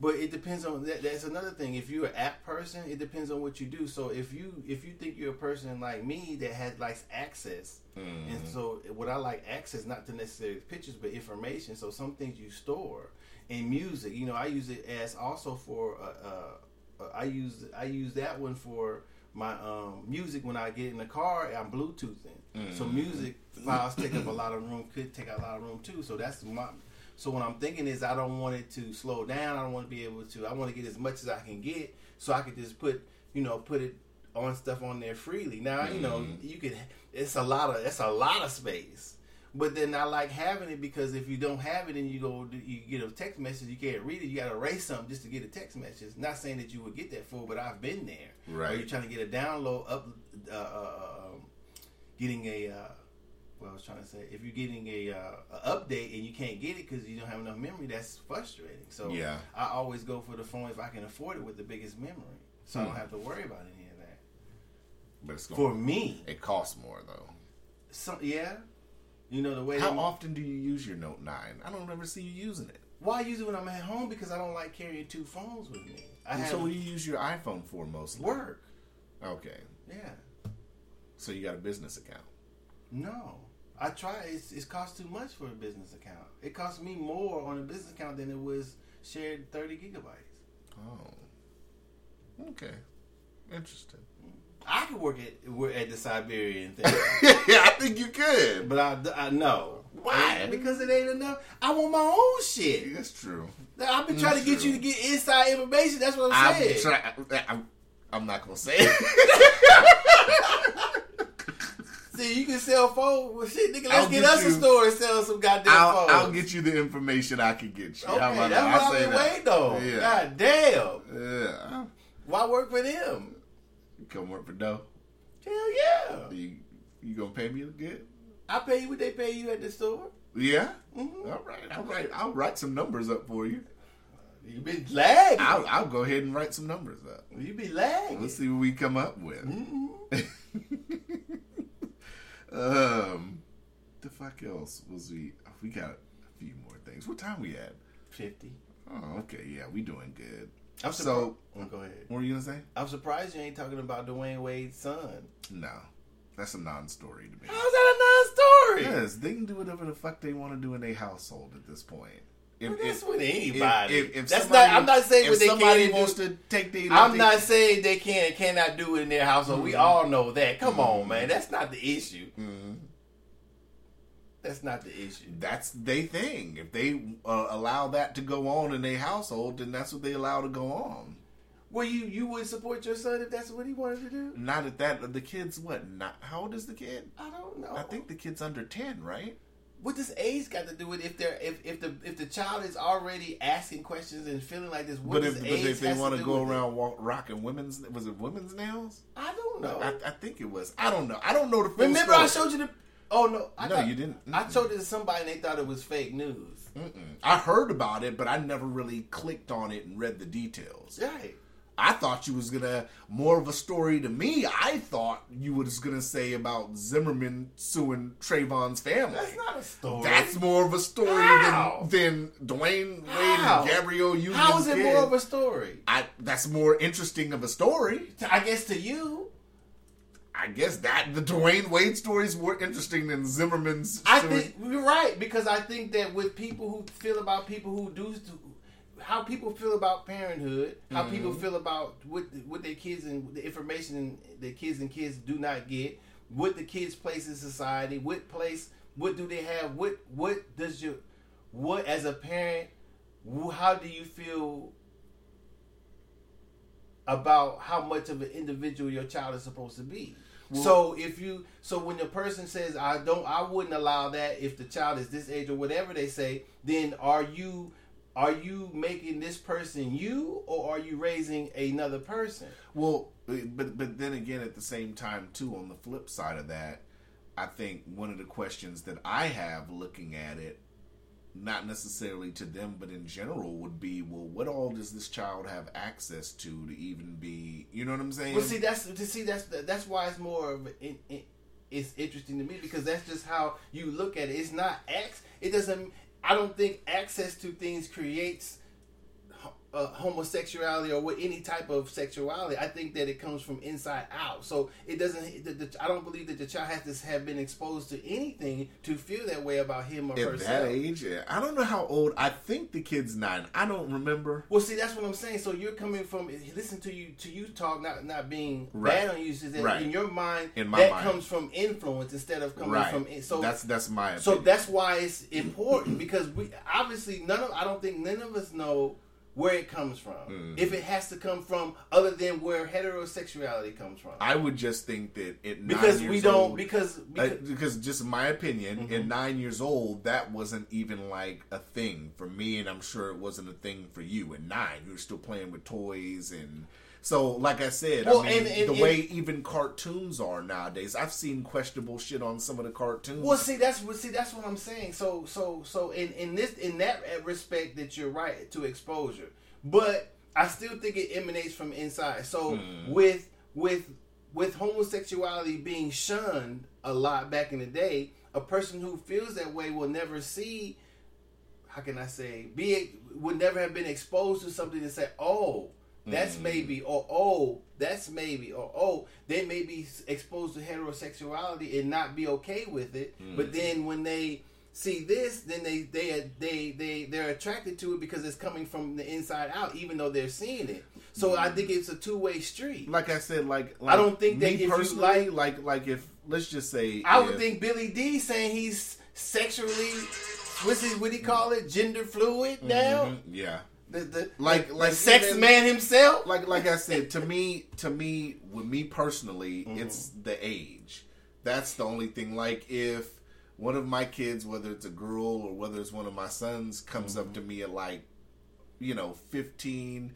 But it depends on that. That's another thing. If you're an app person, it depends on what you do. So if you if you think you're a person like me that has likes access, Mm. and so what I like access not to necessarily pictures but information. So some things you store in music. You know, I use it as also for. Uh, uh, uh, I use I use that one for my um, music when I get in the car. I'm Bluetoothing. So Mm. music files take up a lot of room. Could take a lot of room too. So that's my so what I'm thinking is I don't want it to slow down. I don't want to be able to. I want to get as much as I can get, so I could just put, you know, put it on stuff on there freely. Now, you know, Mhm. you could. It's a lot of. It's a lot of space. But then I like having it because if you don't have it and you go, you get a text message, you can't read it. You got to erase something just to get a text message. Not saying that you would get that full, but I've been there. Or Right. you're trying to get a download up, uh, uh, um, getting a. Uh, what I was trying to say, if you're getting a, uh, a update and you can't get it because you don't have enough memory, that's frustrating. So Yeah. I always go for the phone if I can afford it with the biggest memory. so I don't Hmm. have to worry about any of that. But it's For going me, it costs more though. So yeah, you know the way. How often do you use your Note 9? I don't ever see you using it. Why use it when I'm at home? Because I don't like carrying two phones with me. I have so what do you use your iPhone for mostly? work. Okay. Yeah. So you got a business account. No. I try. It's, it's cost too much for a business account. It costs me more on a business account than it was shared 30 gigabytes. Oh. Okay. Interesting. I could work at work at the Siberian thing, yeah, I think you could. but I, I know Why? because it ain't enough. I want my own shit. That's true. I've been trying to get True. you to get inside information. That's what I'm I'm, saying. try- I'm, I'm not gonna say it. See, you can sell phones. Well, shit, nigga, let's I'll get, us a you- store and sell some goddamn I'll, phones. I'll get you the information I can get you. Okay, that's that? what I've say been waiting on. Yeah. God damn. Yeah. Why work for them? Come work for Doe. Hell yeah. You, you gonna pay me good? I pay you what they pay you at the store. Yeah. Mhm. All right. I'll write. I'll write some numbers up for you. You been lagging. I'll, I'll go ahead and write some numbers up. You be lagging. Let's see what we come up with. Mhm. um, the fuck else was we? We got a few more things. What time we at? Fifty. Oh, okay. Yeah, we doing good. I'm So-. Oh, go ahead. What were you gonna say? I'm surprised you ain't talking about Dwyane Wade's son. No, that's a non-story to me. How's that a non-story? Yes, they can do whatever the fuck they want to do in their household at this point. If, Well, that's if- with anybody. If, if That's somebody- not- I'm not saying if they somebody can do. wants to take their. I'm they- not saying they can and cannot do it in their household. We all know that. Come on, man. That's not the issue. Mhm. That's not the issue. That's their thing. If they uh, allow that to go on in their household, then that's what they allow to go on. Well, you you would support your son if that's what he wanted to do? Not at that. The kid's what? Not how old is the kid? I don't know. I think the kid's under ten, right? what does age got to do with if they're if, if the if the child is already asking questions and feeling like this? What But does if, but age if they want to go around walk, rocking women's, was it women's nails? I don't know. I, I think it was. I don't know. I don't know the Remember, story. I showed you the. Oh no, I No, thought- you didn't. I Mm-mm. showed it to somebody and they thought it was fake news. Mm-mm. I heard about it, but I never really clicked on it and read the details. Right. I thought you was gonna more of a story to me. I thought you was gonna say about Zimmerman suing Trayvon's family. That's not a story. That's more of a story How? than than Dwyane Wade How? and Gabrielle Union's How is it more of a story? I, that's more interesting of a story. I guess to you. I guess that the Dwyane Wade story is more interesting than Zimmerman's. I think you're right because I think that with people who feel about people who do how people feel about parenthood, how people Mm-hmm. feel about what what their kids and the information their kids and kids do not get, what the kids place in society, what place, what do they have, what what does your what as a parent, how do you feel about how much of an individual your child is supposed to be. so if you so when the person says I don't I wouldn't allow that if the child is this age or whatever they say, then are you are you making this person you or are you raising another person? Well, eh, but but then again, at the same time, too, on the flip side of that, I think one of the questions that I have looking at it, not necessarily to them, but in general, would be, well, what all does this child have access to to even be? You know what I'm saying? Well, see that's to see that's that's why it's more of in, in, it's interesting to me because that's just how you look at it. It's not X. It doesn't. I don't think access to things creates uh, homosexuality or what any type of sexuality. I think that it comes from inside out. So it doesn't. The, the, I don't believe that the child has to have been exposed to anything to feel that way about him or at herself. that age, yeah. I don't know how old. I think the kid's nine. I don't remember. Well, see, that's what I'm saying. So you're coming from listen to you to you talk, not not being Right. bad on you. Is that Right. in your mind In my that mind. comes from influence instead of coming Right. from so that's that's my. so that's why it's important because we obviously none of I don't think none of us know where it comes from. Mm. If it has to come from other than where heterosexuality comes from. I would just think that it because we don't because, Uh, because because just my opinion, Mm-hmm. at nine years old, that wasn't even like a thing for me, and I'm sure it wasn't a thing for you. At nine, you were still playing with toys, and so, like I said, Well, I mean, and- and- the and- way even cartoons are nowadays, I've seen questionable shit on some of the cartoons. Well, see, that's what see that's what I'm saying. So, so, so in in this in that respect, that you're right to exposure, but I still think it emanates from inside. So Hmm. with with with homosexuality being shunned a lot back in the day, a person who feels that way will never see. How can I say? Be would never have been exposed to something to say, "Oh, that's mm. maybe," or "Oh, that's maybe," or "Oh, they may be exposed to heterosexuality and not be okay with it." But mm. then when they see this, then they they they they they're attracted to it because it's coming from the inside out, even though they're seeing it. So I mm. think it's a two way street. Like I said, like, like I don't think that me if you personally, like- like like if let's just say I would think Billy Dee saying he's sexually what's he what do you call it gender fluid mm-hmm. now. Mhm, yeah. The, the Like- the, like sex even- man himself. like like I said, to me, to me, with me personally, Mm-hmm. it's the age. That's the only thing. Like if one of my kids, whether it's a girl or whether it's one of my sons, comes up to Mm-hmm. me at like, you know, fifteen,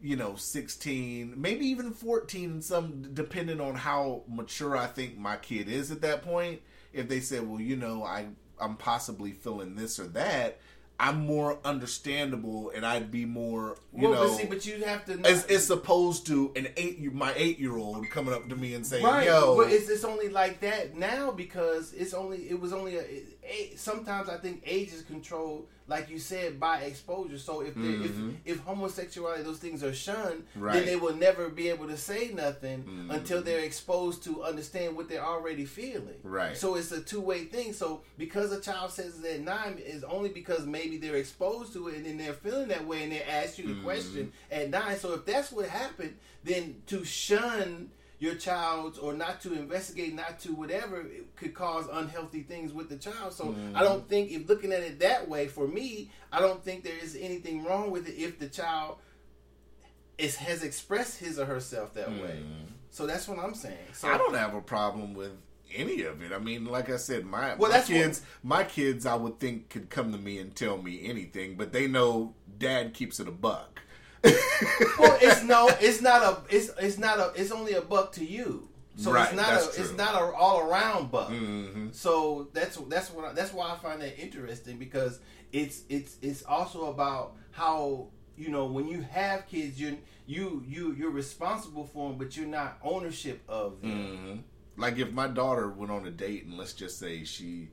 you know, sixteen, maybe even fourteen, some depending on how mature I think my kid is at that point. If they say, well, you know, I I'm possibly feeling this or that. I'm more understandable, and I'd be more, you well, know, but see, but you have to. as, as opposed to an eight my eight year old coming up to me and saying, right, "Yo, but it's, it's only like that now because it's only it was only a, a sometimes I think age is controlled, like you said, by exposure. So if they if if homosexuality those things are shunned, Mm-hmm. Right. then they will never be able to say nothing until they're exposed to understand what they're already feeling. Right. So it's a two way thing. So because a child says it at nine is only because maybe they're exposed to it and then they're feeling that way and they ask you the question at nine. So if that's what happened, then to shun your child or not to investigate, not to whatever, it could cause unhealthy things with the child. So I don't mm-hmm. think if looking at it that way, for me, I don't think there is anything wrong with it if the child is has expressed his or herself that way. Mm-hmm. So that's what I'm saying. So I don't have a problem with any of it. I mean, like I said, my, Well, my that's what- kids, my kids, I would think could come to me and tell me anything, but they know Dad keeps it a buck. well, it's no, it's not a, it's it's not a, it's only a buck to you. So Right, it's not a, true. it's not a all around buck. Mhm. So that's that's what I, that's why I find that interesting because it's it's it's also about how you know when you have kids you you you you're responsible for them but you're not ownership of them. hmm Like if my daughter went on a date and let's just say she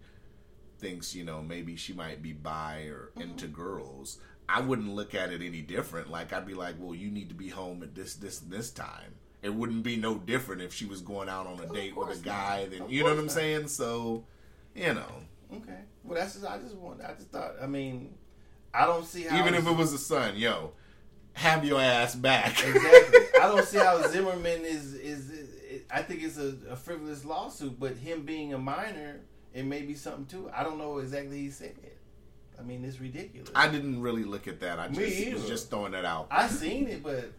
thinks, you know, maybe she might be bi or Mm-hmm. into girls, I wouldn't look at it any different. Like I'd be like, well, you need to be home at this, this, this time. It wouldn't be no different if she was going out on a date with a guy. Then you know what I'm not. saying? So, you know, Okay, well that's just I just want I just thought I mean I don't see how even if it was a son, yo, have your ass back. exactly. I don't see how Zimmerman is is. is I think it's a, a frivolous lawsuit, but him being a minor, it may be something too. I don't know exactly he said. I mean, it's ridiculous. I didn't really look at that. I Me just was just throwing that out. I seen it, but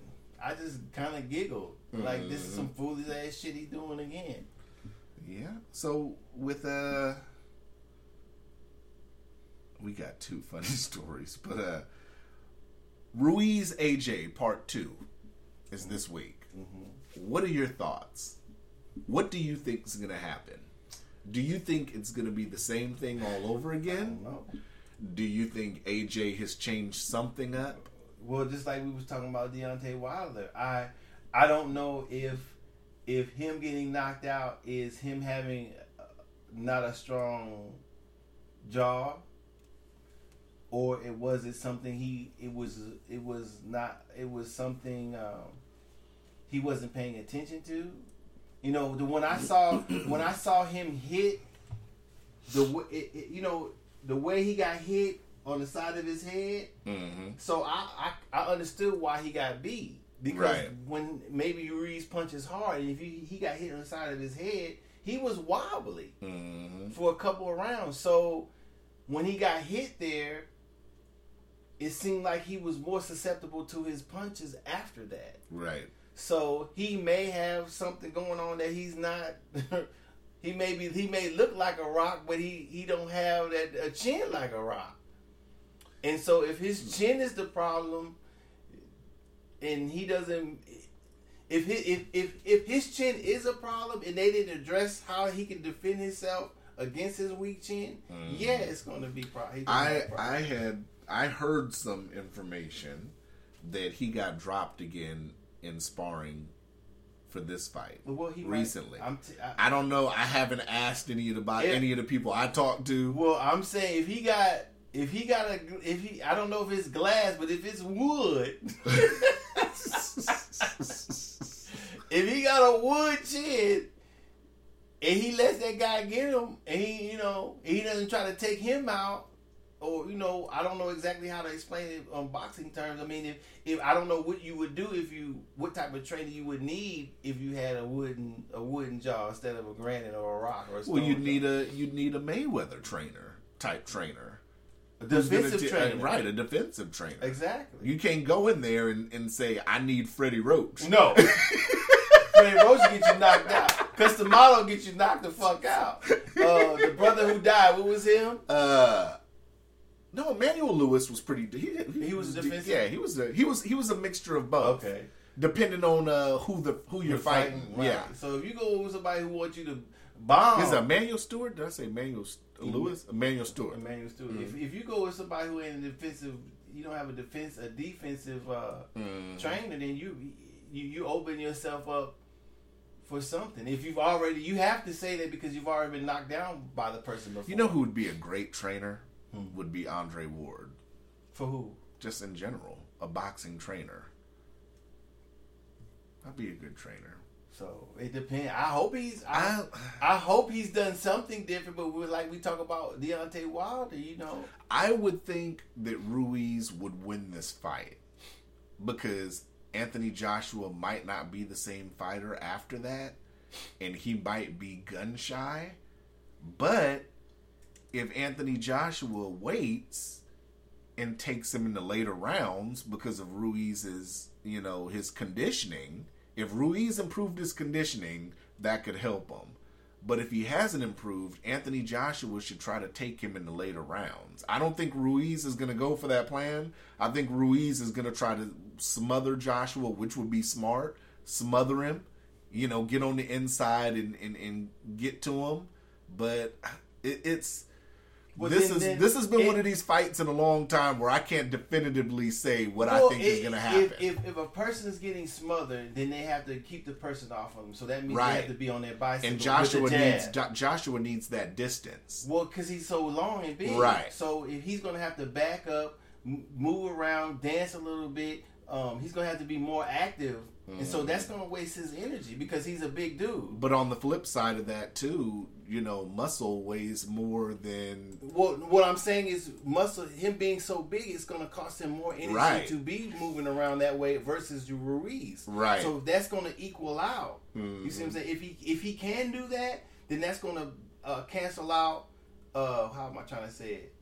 I just kind of giggled. Like this is Mm-hmm. some foolish ass shit he doing again. Yeah. So with uh we got two funny stories, but uh Ruiz AJ part 2 is this week. What are your thoughts? What do you think is going to happen? Do you think it's going to be the same thing all over again? Do you think AJ has changed something up? Well, just like we was talking about Deontay Wilder, I I don't know if if him getting knocked out is him having uh, not a strong jaw, or it was it something he it was it was not it was something um, he wasn't paying attention to. You know, the when I saw when I saw him hit the it, it, you know the way he got hit on the side of his head. Mm-hmm. So I, I I understood why he got beat because Right. when maybe Ruiz punches hard and if he, he got hit on the side of his head, he was wobbly Mm-hmm. for a couple of rounds. So when he got hit there, it seemed like he was more susceptible to his punches after that. Right. So he may have something going on that he's not. he may be. He may look like a rock, but he he don't have that a chin like a rock. And so if his hmm. chin is the problem, and he doesn't, if his, if if if his chin is a problem, and they didn't address how he can defend himself against his weak chin, hmm. yeah, it's going to be pro- gonna I. I had I heard some information that he got dropped again in sparring for this fight Well, he might- recently. I'm t- I, I don't know. I haven't asked any of the about any of the people I talked to. well, I'm saying if he got if he got a if he I don't know if it's glass, but if it's wood, if he got a wood chin and he lets that guy get him and he you know he doesn't try to take him out or you know I don't know exactly how to explain it on boxing terms. I mean if if I don't know what you would do if you what type of training you would need if you had a wooden a wooden jaw instead of a granite or a rock or a well, you'd jaw. need a you'd need a Mayweather trainer type trainer. Gonna defensive uh, trainer. right? A defensive trainer. Exactly. You can't go in there and, and say, "I need Freddie Roach." No. Freddie Roach get you knocked out. Customato get you knocked the fuck out. Uh, the brother who died, what was him? Uh, no, Manuel Lewis was pretty. He, He was defensive? Yeah, he was. A, he was. He was a mixture of both. Okay. Depending on uh, who the who you're, fighting. right. Yeah. So if you go with somebody who wants you to bomb, Is Emanuel Steward? Did I say Emmanuel Lewis? Emanuel Steward. Emanuel Steward. Mm-hmm. If, if you go with somebody who ain't a defensive, you don't have a defense, a defensive uh, Mm-hmm. trainer, then you, you you open yourself up for something. If you've already, you have to say that because you've already been knocked down by the person before. You know who would be a great trainer? Would be Andre Ward. for who? Just in general, a boxing trainer. I'd be a good trainer. So it depends. I hope he's. I, I I hope he's done something different. But we're like we talk about Deontay Wilder. You know, I would think that Ruiz would win this fight because Anthony Joshua might not be the same fighter after that, and he might be gun shy. But if Anthony Joshua waits and takes him in the later rounds because of Ruiz's, you know, his conditioning, if Ruiz improved his conditioning, that could help him. But if he hasn't improved, Anthony Joshua should try to take him in the later rounds. I don't think Ruiz is going to go for that plan. I think Ruiz is going to try to smother Joshua, which would be smart. Smother him, you know, get on the inside and, and, and get to him. But it, it's Well, this then- is then this has been it- one of these fights in a long time where I can't definitively say what Well, I think is going to happen. If, if if a person is getting smothered, then they have to keep the person off of them. So that means Right. they have to be on their bicycle. and Joshua needs. Jo- Joshua needs that distance. Well, because he's so long and big. Right. So if he's going to have to back up, m- move around, dance a little bit, um, he's going to have to be more active. And so Mm-hmm. that's going to waste his energy because he's a big dude. But on the flip side of that too, you know, muscle weighs more than Well, what I'm saying is muscle, him being so big, it's going to cost him more energy Right. to be moving around that way versus Ruiz. Right. So that's going to equal out. You see what I'm saying? If he if he can do that, then that's going to uh, cancel out. Uh, how am I trying to say it?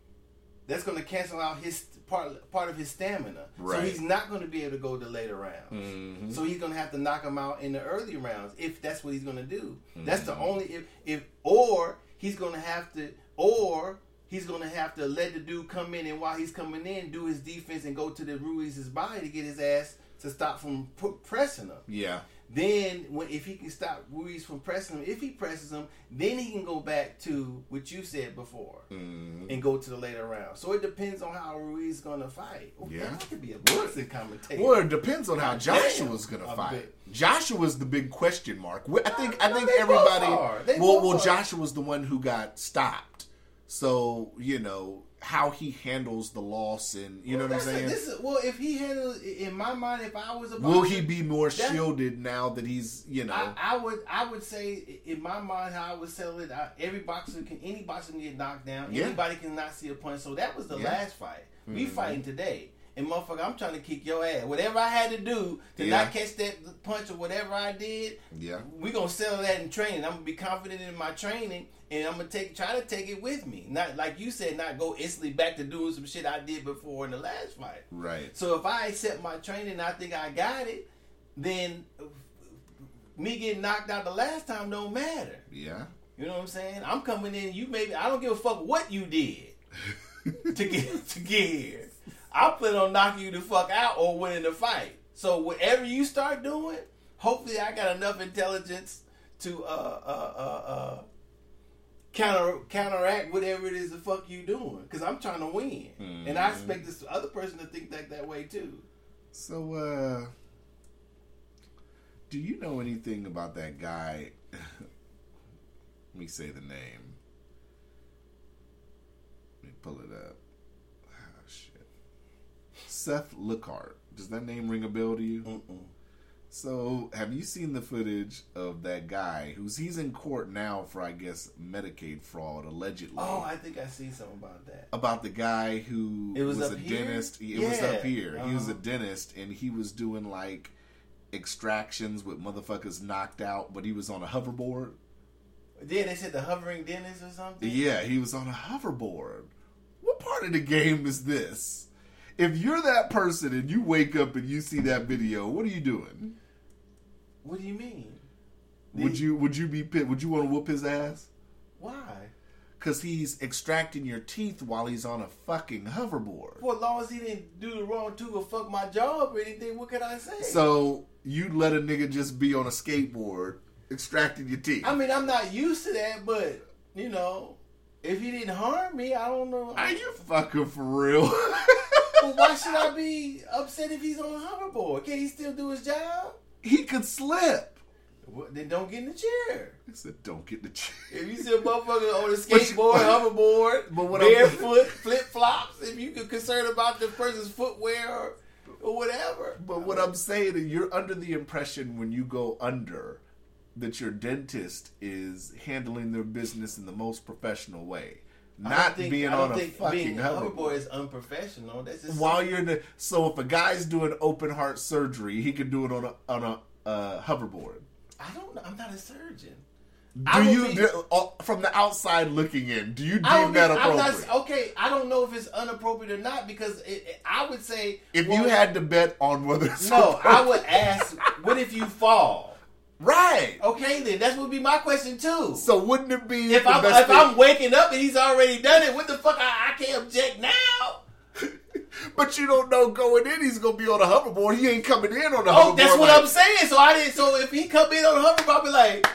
That's going to cancel out his part part of his stamina. So he's not going to be able to go to later rounds. Mm-hmm. So he's going to have to knock him out in the early rounds if that's what he's going to do. That's the mm-hmm. only if if or he's going to have to or he's going to have to let the dude come in and while he's coming in do his defense and go to the Ruiz's body to get his ass to stop from pressing him. yeah. Then, when if he can stop Ruiz from pressing him, if he presses him, then he can go back to what you said before Mm-hmm. and go to the later round. So it depends on how Ruiz is gonna fight. Oh, Yeah. man, I could be a boxing commentator. Well, it depends on how Joshua's gonna fight. big. Joshua's the big question mark. I think I No, think they everybody. both are. They well, well, are. Joshua's the one who got stopped. So you know how he handles the loss, and you know what I'm a- saying. this is- well, if he handles, in my mind, if I was a Will he be more shielded now that he's you know? I, I would I would say in my mind how I would sell it. I, every boxer can any boxer can get knocked down. Yeah. Anybody can not see a punch. So that was the Yeah. last fight. We Mm-hmm. fighting today. And motherfucker, I'm trying to kick your ass. Whatever I had to do to Yeah. not catch that punch or whatever I did, Yeah. we gonna settle that in training. I'm gonna be confident in my training, and I'm gonna take try to take it with me. Not like you said, not go instantly back to doing some shit I did before in the last fight. right. So if I accept my training and I think I got it, then me getting knocked out the last time don't matter. Yeah. You know what I'm saying? I'm coming in. You maybe I don't give a fuck what you did to get to get here. I plan on knocking you the fuck out or winning the fight. So whatever you start doing, hopefully I got enough intelligence to uh uh uh uh counter counteract whatever it is the fuck you doing. Cause I'm trying to win, and I expect this other person to think that that way too. So, uh, do you know anything about that guy? Let me say the name. Let me pull it up. Seth Lookhart. Does that name ring a bell to you? Mm-mm. So, have you seen the footage of that guy who's he's in court now for I guess Medicaid fraud allegedly? Oh, I think I see something about that. about the guy who It was a here? dentist. It was up here. He was a Uh-huh. dentist, and he was doing like extractions with motherfuckers knocked out, but he was on a hoverboard. Then they said the hovering dentist or something. Yeah, he was on a hoverboard. What part of the game is this? If you're that person and you wake up and you see that video, what are you doing? What do you mean? Would you would you be pit? Would you want to whoop his ass? Why? Because he's extracting your teeth while he's on a fucking hoverboard. Well, as long as he didn't do the wrong to or fuck my job or anything, what could I say? So you'd let a nigga just be on a skateboard extracting your teeth. I mean, I'm not used to that, but you know, if he didn't harm me, I don't know. Are you fucking for real? Well, why should I be upset if he's on a hoverboard? Can he still do his job? he could slip. Well, then don't get in the chair. He said, "Don't get the chair." If you see a motherfucker on a But skateboard, hoverboard, But what barefoot, flip flops, if you get concerned about the person's footwear or, or whatever. But what I'm saying is, you're under the impression when you go under that your dentist is handling their business in the most professional way, I not think- being I don't on a fucking being a hoverboard. is unprofessional. That's just While you're in the so if a guy's doing open heart surgery, he can do it on a on a uh, hoverboard. I don't know. I'm not a surgeon. Do you be- do- uh, from the outside looking in? Do you deem that appropriate? not, okay, I don't know if it's inappropriate or not because it, it- I would say if well, you had to bet on whether it's no, I would ask, what if you fall? Right. Okay, then that would be my question too. So wouldn't it be if the I'm if thing- I'm waking up and he's already done it, what the fuck? I, I can't object now. But you don't know going in he's gonna be on a hoverboard. He ain't coming in on oh, a hoverboard. Oh, hoverboard. that's what like- I'm saying. So I didn't. So if he come in on a hoverboard, I'll be like,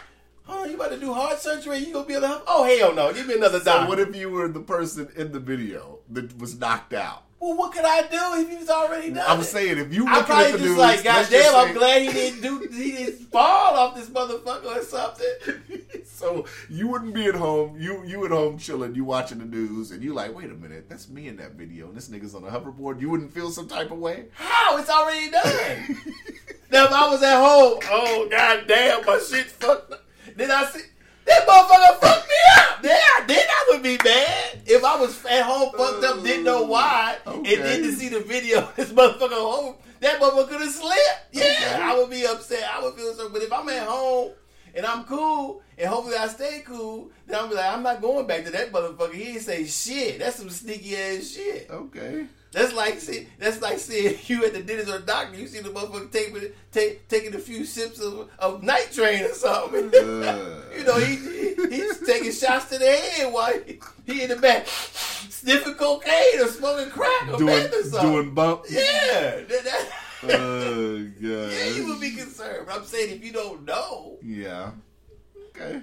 "Oh, you about to do heart surgery? You gonna be on the hover? Oh, hell no! Give me another So doctor." what if you were the person in the video that was knocked out? Well, what could I do if he was already done? I'm it? saying if you I probably just news, like, God damn, I'm glad he didn't do, he didn't fall off this motherfucker or something. so you wouldn't be at home. You you at home chilling. You watching the news, and you like, wait a minute, that's me in that video, and this nigga's on a hoverboard. You wouldn't feel some type of way. How? It's already done. now, if I was at home, oh god damn, my shit fucked up. Then I see that motherfucker fucked me up. Then I, then I would be mad. If I was at home fucked up, didn't know oh, why, Okay. and to see the video, this motherfucker home, that motherfucker could have slipped. Yeah, Okay. I would be upset. I would feel so. But if I'm at home and I'm cool, and hopefully I stay cool, then I'm like, I'm not going back to that motherfucker. He ain't say shit. That's some sneaky ass shit. Okay. That's like see, that's like seeing you at the dentist or doctor. You see the motherfucker taking take, taking a few sips of, of night train or something. Uh. you know, he, he he's taking shots to the head while he, he in the back sniffing cocaine or smoking crack or Doing meth or something. doing bump. yeah, that, that- Oh god. yeah, you would be concerned. But I'm saying if you don't know, Yeah. Okay.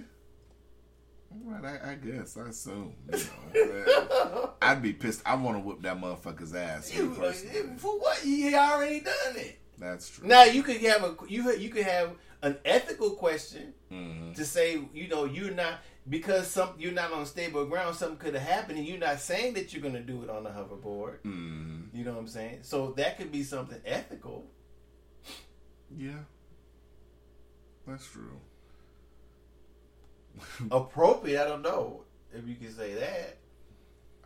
All right, I, I guess. I assume. You know, I'd be pissed. I want to whip that motherfucker's ass. you, for what he already done it. That's true. Now you could have a you you could have an ethical question Mhm. to say you know you're not because some you're not on stable ground. Something could have happened, and you're not saying that you're going to do it on the hoverboard. Mhm. You know what I'm saying? So that could be something ethical. Yeah. That's true. Appropriate, I don't know if you can say that.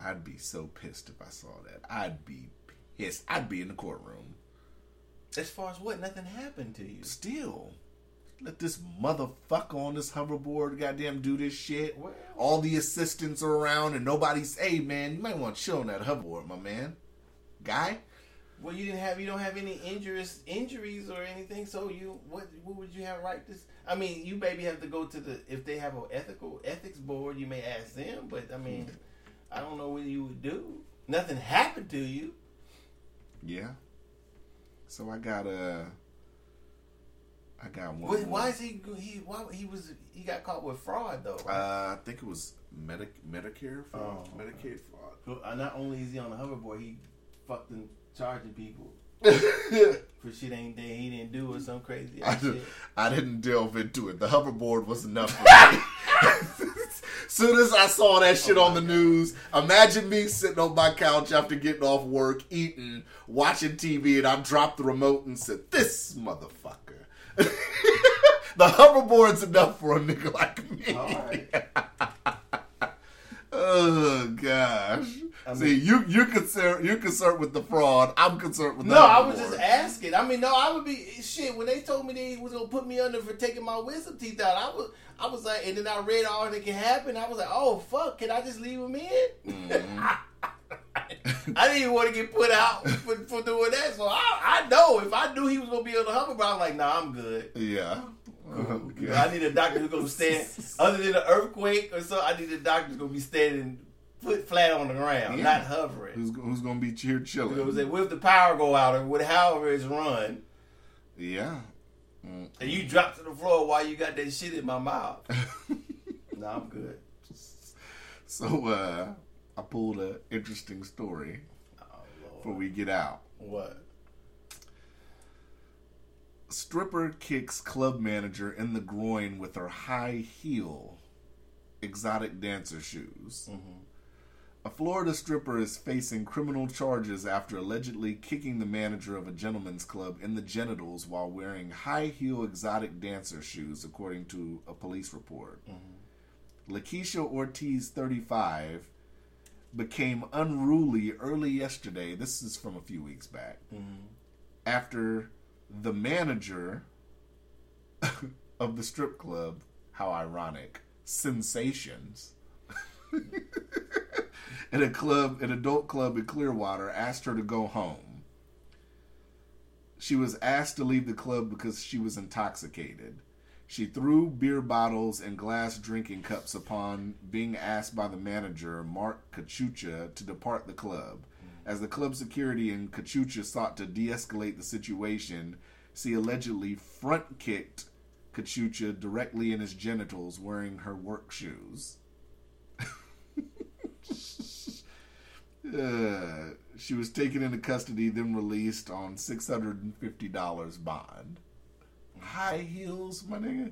I'd be so pissed if I saw that. I'd be pissed. I'd be in the courtroom. As far as what, nothing happened to you. Still, let this motherfucker on this hoverboard goddamn do this shit. Well- All the assistants are around and nobody's. Hey man, you might want to chill on that hoverboard, my man. Guy. Well, you didn't have you don't have any injuries injuries or anything. So you what what would you have right this? I mean, you maybe have to go to the if they have an ethical ethics board. You may ask them, but I mean, I don't know what you would do. Nothing happened to you. Yeah. So I got a. I got one. Why, more. why is he he why he was he got caught with fraud though? Uh, I think it was Medic Medicare fraud, Oh, Medicaid fraud. Uh, not only is he on the hoverboard, he fucked and charging people. for shit ain't that he didn't do or some crazy I, shit. I didn't delve into it. The hoverboard was enough for me. Soon as I saw that shit oh on the news, imagine me sitting on my couch after getting off work, eating, watching TV, and I dropped the remote and said, "This motherfucker." the hoverboard's enough for a nigga like me. Right. Oh gosh. I See, you you concerned you're concerned with the fraud. I'm concerned with the No, I was just asking. I mean, no, I would be shit when they told me they was gonna put me under for taking my wisdom teeth out. I was, I was like, and then I read all that can happen. I was like, oh fuck, can I just leave them in? Mm-hmm. I didn't even want to get put out for, for doing that. So I, I know if I knew he was gonna be on the hoverboard, I'm like, nah, I'm good. Yeah. Okay. I need a doctor who's gonna stand other than an earthquake or so. I need a doctor who's gonna be standing foot flat on the ground, Yeah. not hovering. Who's who's gonna be here chilling? what if the power go out or what, however it's run, Yeah. Mm. and you drop to the floor while you got that shit in my mouth? no, I'm good. So uh I pulled an interesting story Oh before we get out. what? Stripper kicks club manager in the groin with her high heel exotic dancer shoes. A Florida stripper is facing criminal charges after allegedly kicking the manager of a gentleman's club in the genitals while wearing high heel exotic dancer shoes, according to a police report. Mm-hmm. Lakeisha Ortiz, 35, became unruly early yesterday. This is from a few weeks back. Mm-hmm. After the manager of the strip club, how ironic, Sinsations, in a club, an adult club in Clearwater, asked her to go home. She was asked to leave the club because she was intoxicated. She threw beer bottles and glass drinking cups upon being asked by the manager, Mark Cachucha, to depart the club. As the club security and Cachucha sought to de escalate the situation, she allegedly front kicked Cachucha directly in his genitals wearing her work shoes. Uh, she was taken into custody, then released on six hundred and fifty dollars bond. High heels, my nigga.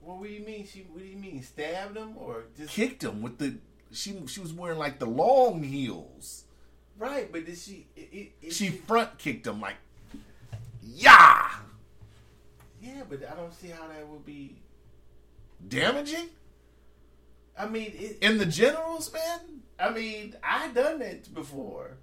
What do you mean? She? What do you mean? Stabbed him or just Kicked him with the. She she was wearing like the long heels. right? But did she? It, it, it- She front kicked him like, yeah, Yeah, but I don't see how that would be. damaging I mean, in the genitals, man. I mean, I done it before.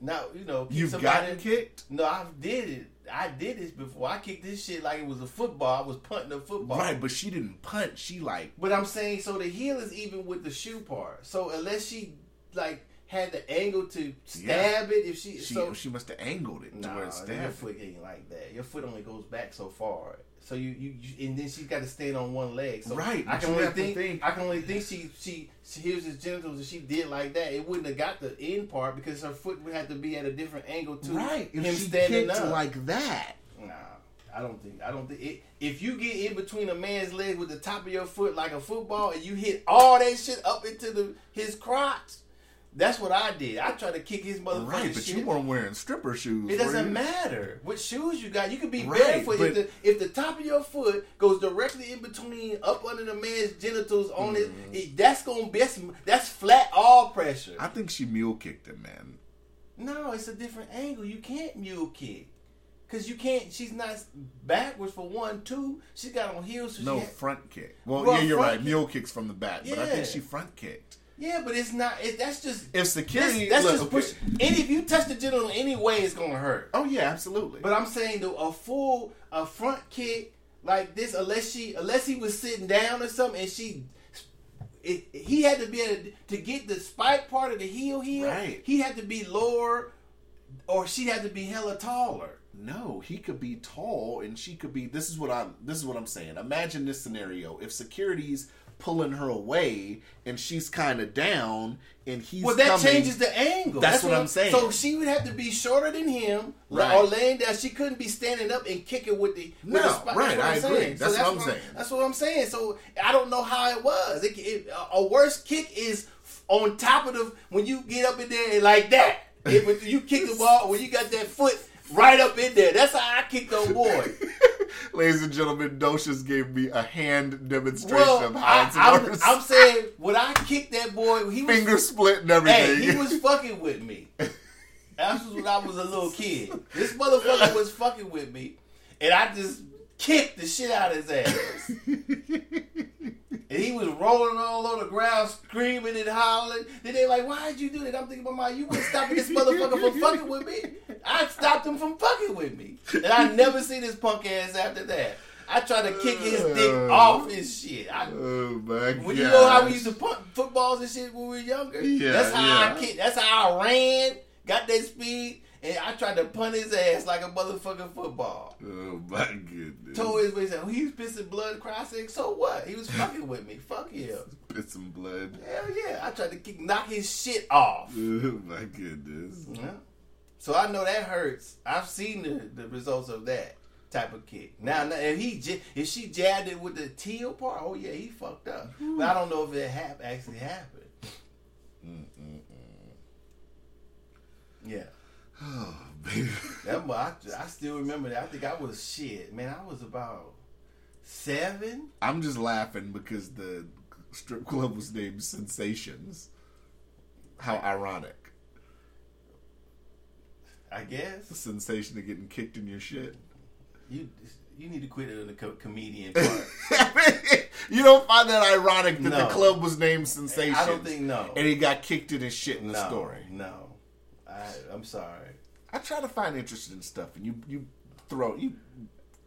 Now you know You've somebody- gotten kicked, No, I did it. I did this before. I kicked this shit like it was a football. I was punting a football. right? But she didn't punt. She like But I'm saying so the heel is even with the shoe part. So unless she like had the angle to stab it, if she, she so she must have angled it to nah, where it stabbed. your foot ain't like that. Your foot only goes back so far. So you, you, you and then she's got to stand on one leg. So Right, I can only think, think- I can only think she she she here's his genitals and she did like that. It wouldn't have got the end part because her foot would have to be at a different angle to Right, if him she standing up. like that. Nah, I don't think. I don't think. It, if you get in between a man's leg with the top of your foot like a football, and you hit all that shit up into the his crotch, that's what I did. I tried to kick his motherfucking Right, but shit. you weren't wearing stripper shoes. it doesn't matter what shoes you got. You can be Right, barefoot if the if the top of your foot goes directly in between up under the man's genitals on it. Mm. it that's gonna be that's, that's flat all pressure. I think she mule kicked him, man. No, it's a different angle. You can't mule kick. Cause you can't. She's not backwards for one. Two, she's got on heels. So No she front kick. Well, Well, yeah, you're right. kick- Mule kicks from the back, but I think she front kicked. Yeah, but it's not. It, that's just. If That's, security, that's look, just okay. push. And if you touch the genital in any way, it's gonna hurt. Oh yeah, absolutely. But I'm saying though, a full a front kick like this, unless she unless he was sitting down or something, and she. It, he had to be able to, to get the spike part of the heel here. Right. He had to be lower, or she had to be hella taller. no, he could be tall, and she could be. This is what I'm. This is what I'm saying. Imagine this scenario: if security's pulling her away, and she's kind of down, and he's Well, that coming, changes the angle. That's what I'm saying. So she would have to be shorter than him, Right. or laying down. She couldn't be standing up and kicking with the. With No, the spot. right, That's what I I'm agree. saying. That's what I'm saying. That's what I'm saying. So I don't know how it was. It, it, a worse kick is on top of the when you get up in there like that. It, when you kick the ball when you got that foot right up in there. That's how I kicked old boy. Ladies and gentlemen, Docious gave me a hand demonstration Well, of how it's I, works. am saying when I kicked that boy, he was Finger split and Hey, everything. he was fucking with me. That was when I was a little kid. This motherfucker was fucking with me, and I just kicked the shit out of his ass. and he was rolling all on the ground, screaming and hollering. Then they like, "Why'd you do that?" I'm thinking, "Mama, you wasn't stopping this motherfucker from fucking with me. I stopped him from fucking with me, and I never seen this punk ass after that." I tried to kick his dick uh. off his shit. I, oh my god! when you know how we used to punt footballs and shit when we were younger, Yeah, that's how yeah. I kicked. That's how I ran, got that speed, and I tried to punt his ass like a motherfucking football. Oh my goodness! Told his way, said, oh, "He was pissing blood, cry." I "So what? He was fucking with me. Fuck him. Piss some blood. Hell yeah!" I tried to kick, knock his shit off. Oh my goodness! Yeah. So I know that hurts. I've seen the, the results of that type of kick. Now, now, if he j- if she jabbed it with the teal part, oh yeah, he fucked up. But I don't know if it hap- actually happened. Mm, mm, mm. Yeah, Oh baby. that I, I still remember that. I think I was shit, man. I was about seven. I'm just laughing because the strip club was named Sinsations. How ironic! I guess The sensation of getting kicked in your shit. you you need to quit it in the co- comedian part. you don't find that ironic that No. the club was named Sinsations? I don't think no. And he got kicked in his shit in the no, story. No, I, I'm sorry. I try to find interesting stuff, and you you throw you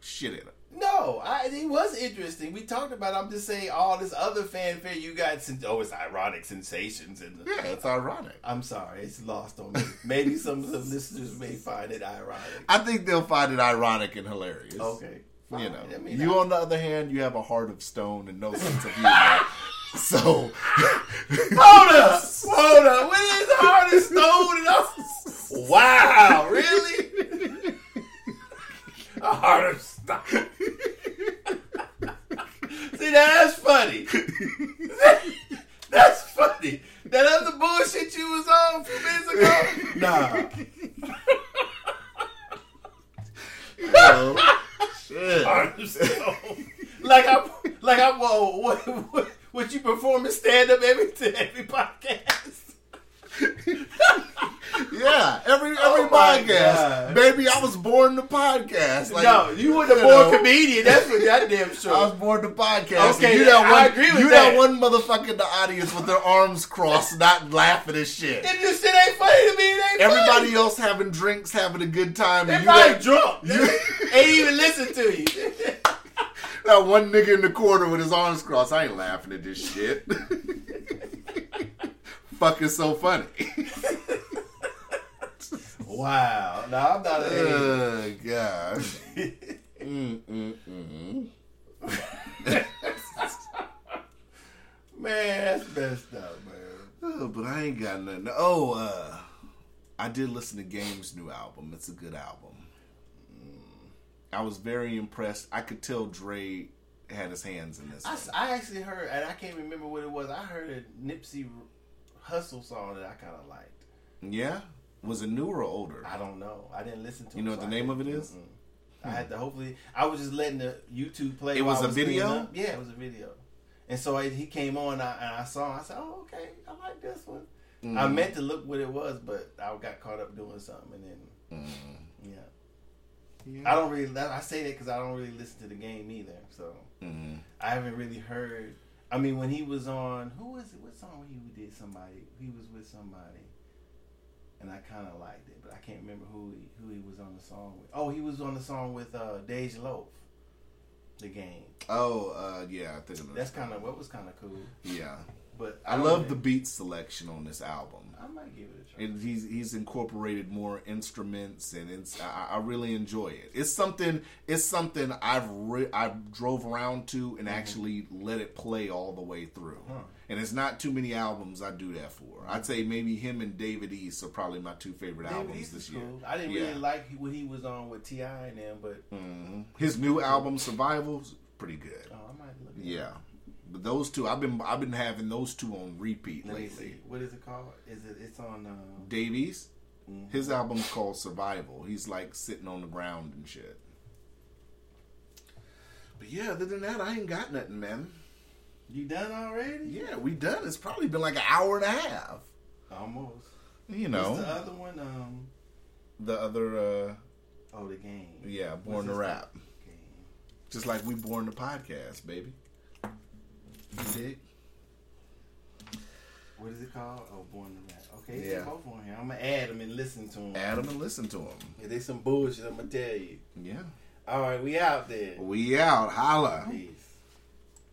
shit in it. No, I, it was interesting. We talked about. it. I'm just saying all this other fanfare you got. Since oh, it's ironic sensations and Yeah, it's ironic. I'm sorry, it's lost on me. Maybe some of the listeners may find it ironic. I think they'll find it ironic and hilarious. Okay, You know, I mean, you I- on the other hand, you have a heart of stone and no sense of humor. so, hold up, hold up. What is heart of stone? And I'm- wow, really? a heart of stone. See, that's funny. That's funny. That other bullshit you was on a few minutes ago. Nah. oh, shit. Heart of stone. Like I, like I, whoa, what, what, what you performing stand up every to every podcast? yeah, every every Oh podcast, baby. I was born to podcast. Like, no, you were the you born know, comedian. That's what for goddamn sure. I was born to podcast. Okay, you that I one, agree with you that. one motherfucker in the audience with their arms crossed, not laughing at shit. If this shit ain't funny to me, it ain't Everybody funny. else having drinks, having a good time. and you Everybody that, drunk. you- ain't even listen to you. That one nigga in the corner with his arms crossed. I ain't laughing at this shit. Fucking so funny. wow. No, I'm not oh gosh. Mm, mm, mm. Man, that's messed up, man. Oh, but I ain't got nothing. Oh, uh, I did listen to Game's new album. It's a good album. Mm. I was very impressed. I could tell Dre had his hands in this. I, I actually heard, and I can't remember what it was. I heard a Nipsey Hussle song that I kind of liked. Yeah, was it newer or older? I don't know. I didn't listen to. You know so what the I name of it is? Mm-mm. I had to hopefully. I was just letting the YouTube play. It was a video? Yeah, it was a video. And so I, he came on, and I, and I saw. him. I said, "Oh, okay, I like this one." Mm-hmm. I meant to look what it was, but I got caught up doing something, and then Mm-hmm. yeah. I don't really. I say that because I don't really listen to the game either. So Mhm. I haven't really heard. I mean, when he was on, who was it? What song he did? Somebody. He was with somebody, and I kind of liked it, but I can't remember who he who he was on the song with. Oh, he was on the song with uh, Dej Loaf. The game. Oh, uh, yeah, I think That's kind of what was kind of cool. yeah. But I don't love the beat selection on this album. I might give it a try. and he's he's incorporated more instruments and it's I, I really enjoy it. It's something it's something I've re- I drove around to and actually let it play all the way through. Huh. And it's not too many albums I do that for. I'd say maybe him and Dave East are probably my two favorite David albums East this is year. cool. I didn't Yeah. really like what he was on with T.I. and them, but Mhm. His new album Survivals pretty good. oh, I might look. Yeah. up. But those two I've been I've been having those two on repeat Let lately. What is it called? Is it? It's on. Uh, Davies His album's called Survival. He's like sitting on the ground and shit. But yeah, other than that, I ain't got nothing, man. You done already? Yeah, we done. It's probably been like an hour and a half. Almost. You What's know, the other one? Um. the other, uh, Oh, the game. yeah, Born to Rap. Game? Just like we born the podcast, baby. Dig? What is it called? Oh, Born to Rap. Okay, Yeah. yeah. both on here. I'm gonna add them and listen to them. Add them and listen to them. If they some bullshit, I'm gonna tell you. Yeah. All right, we out there. We out. Holla. Peace.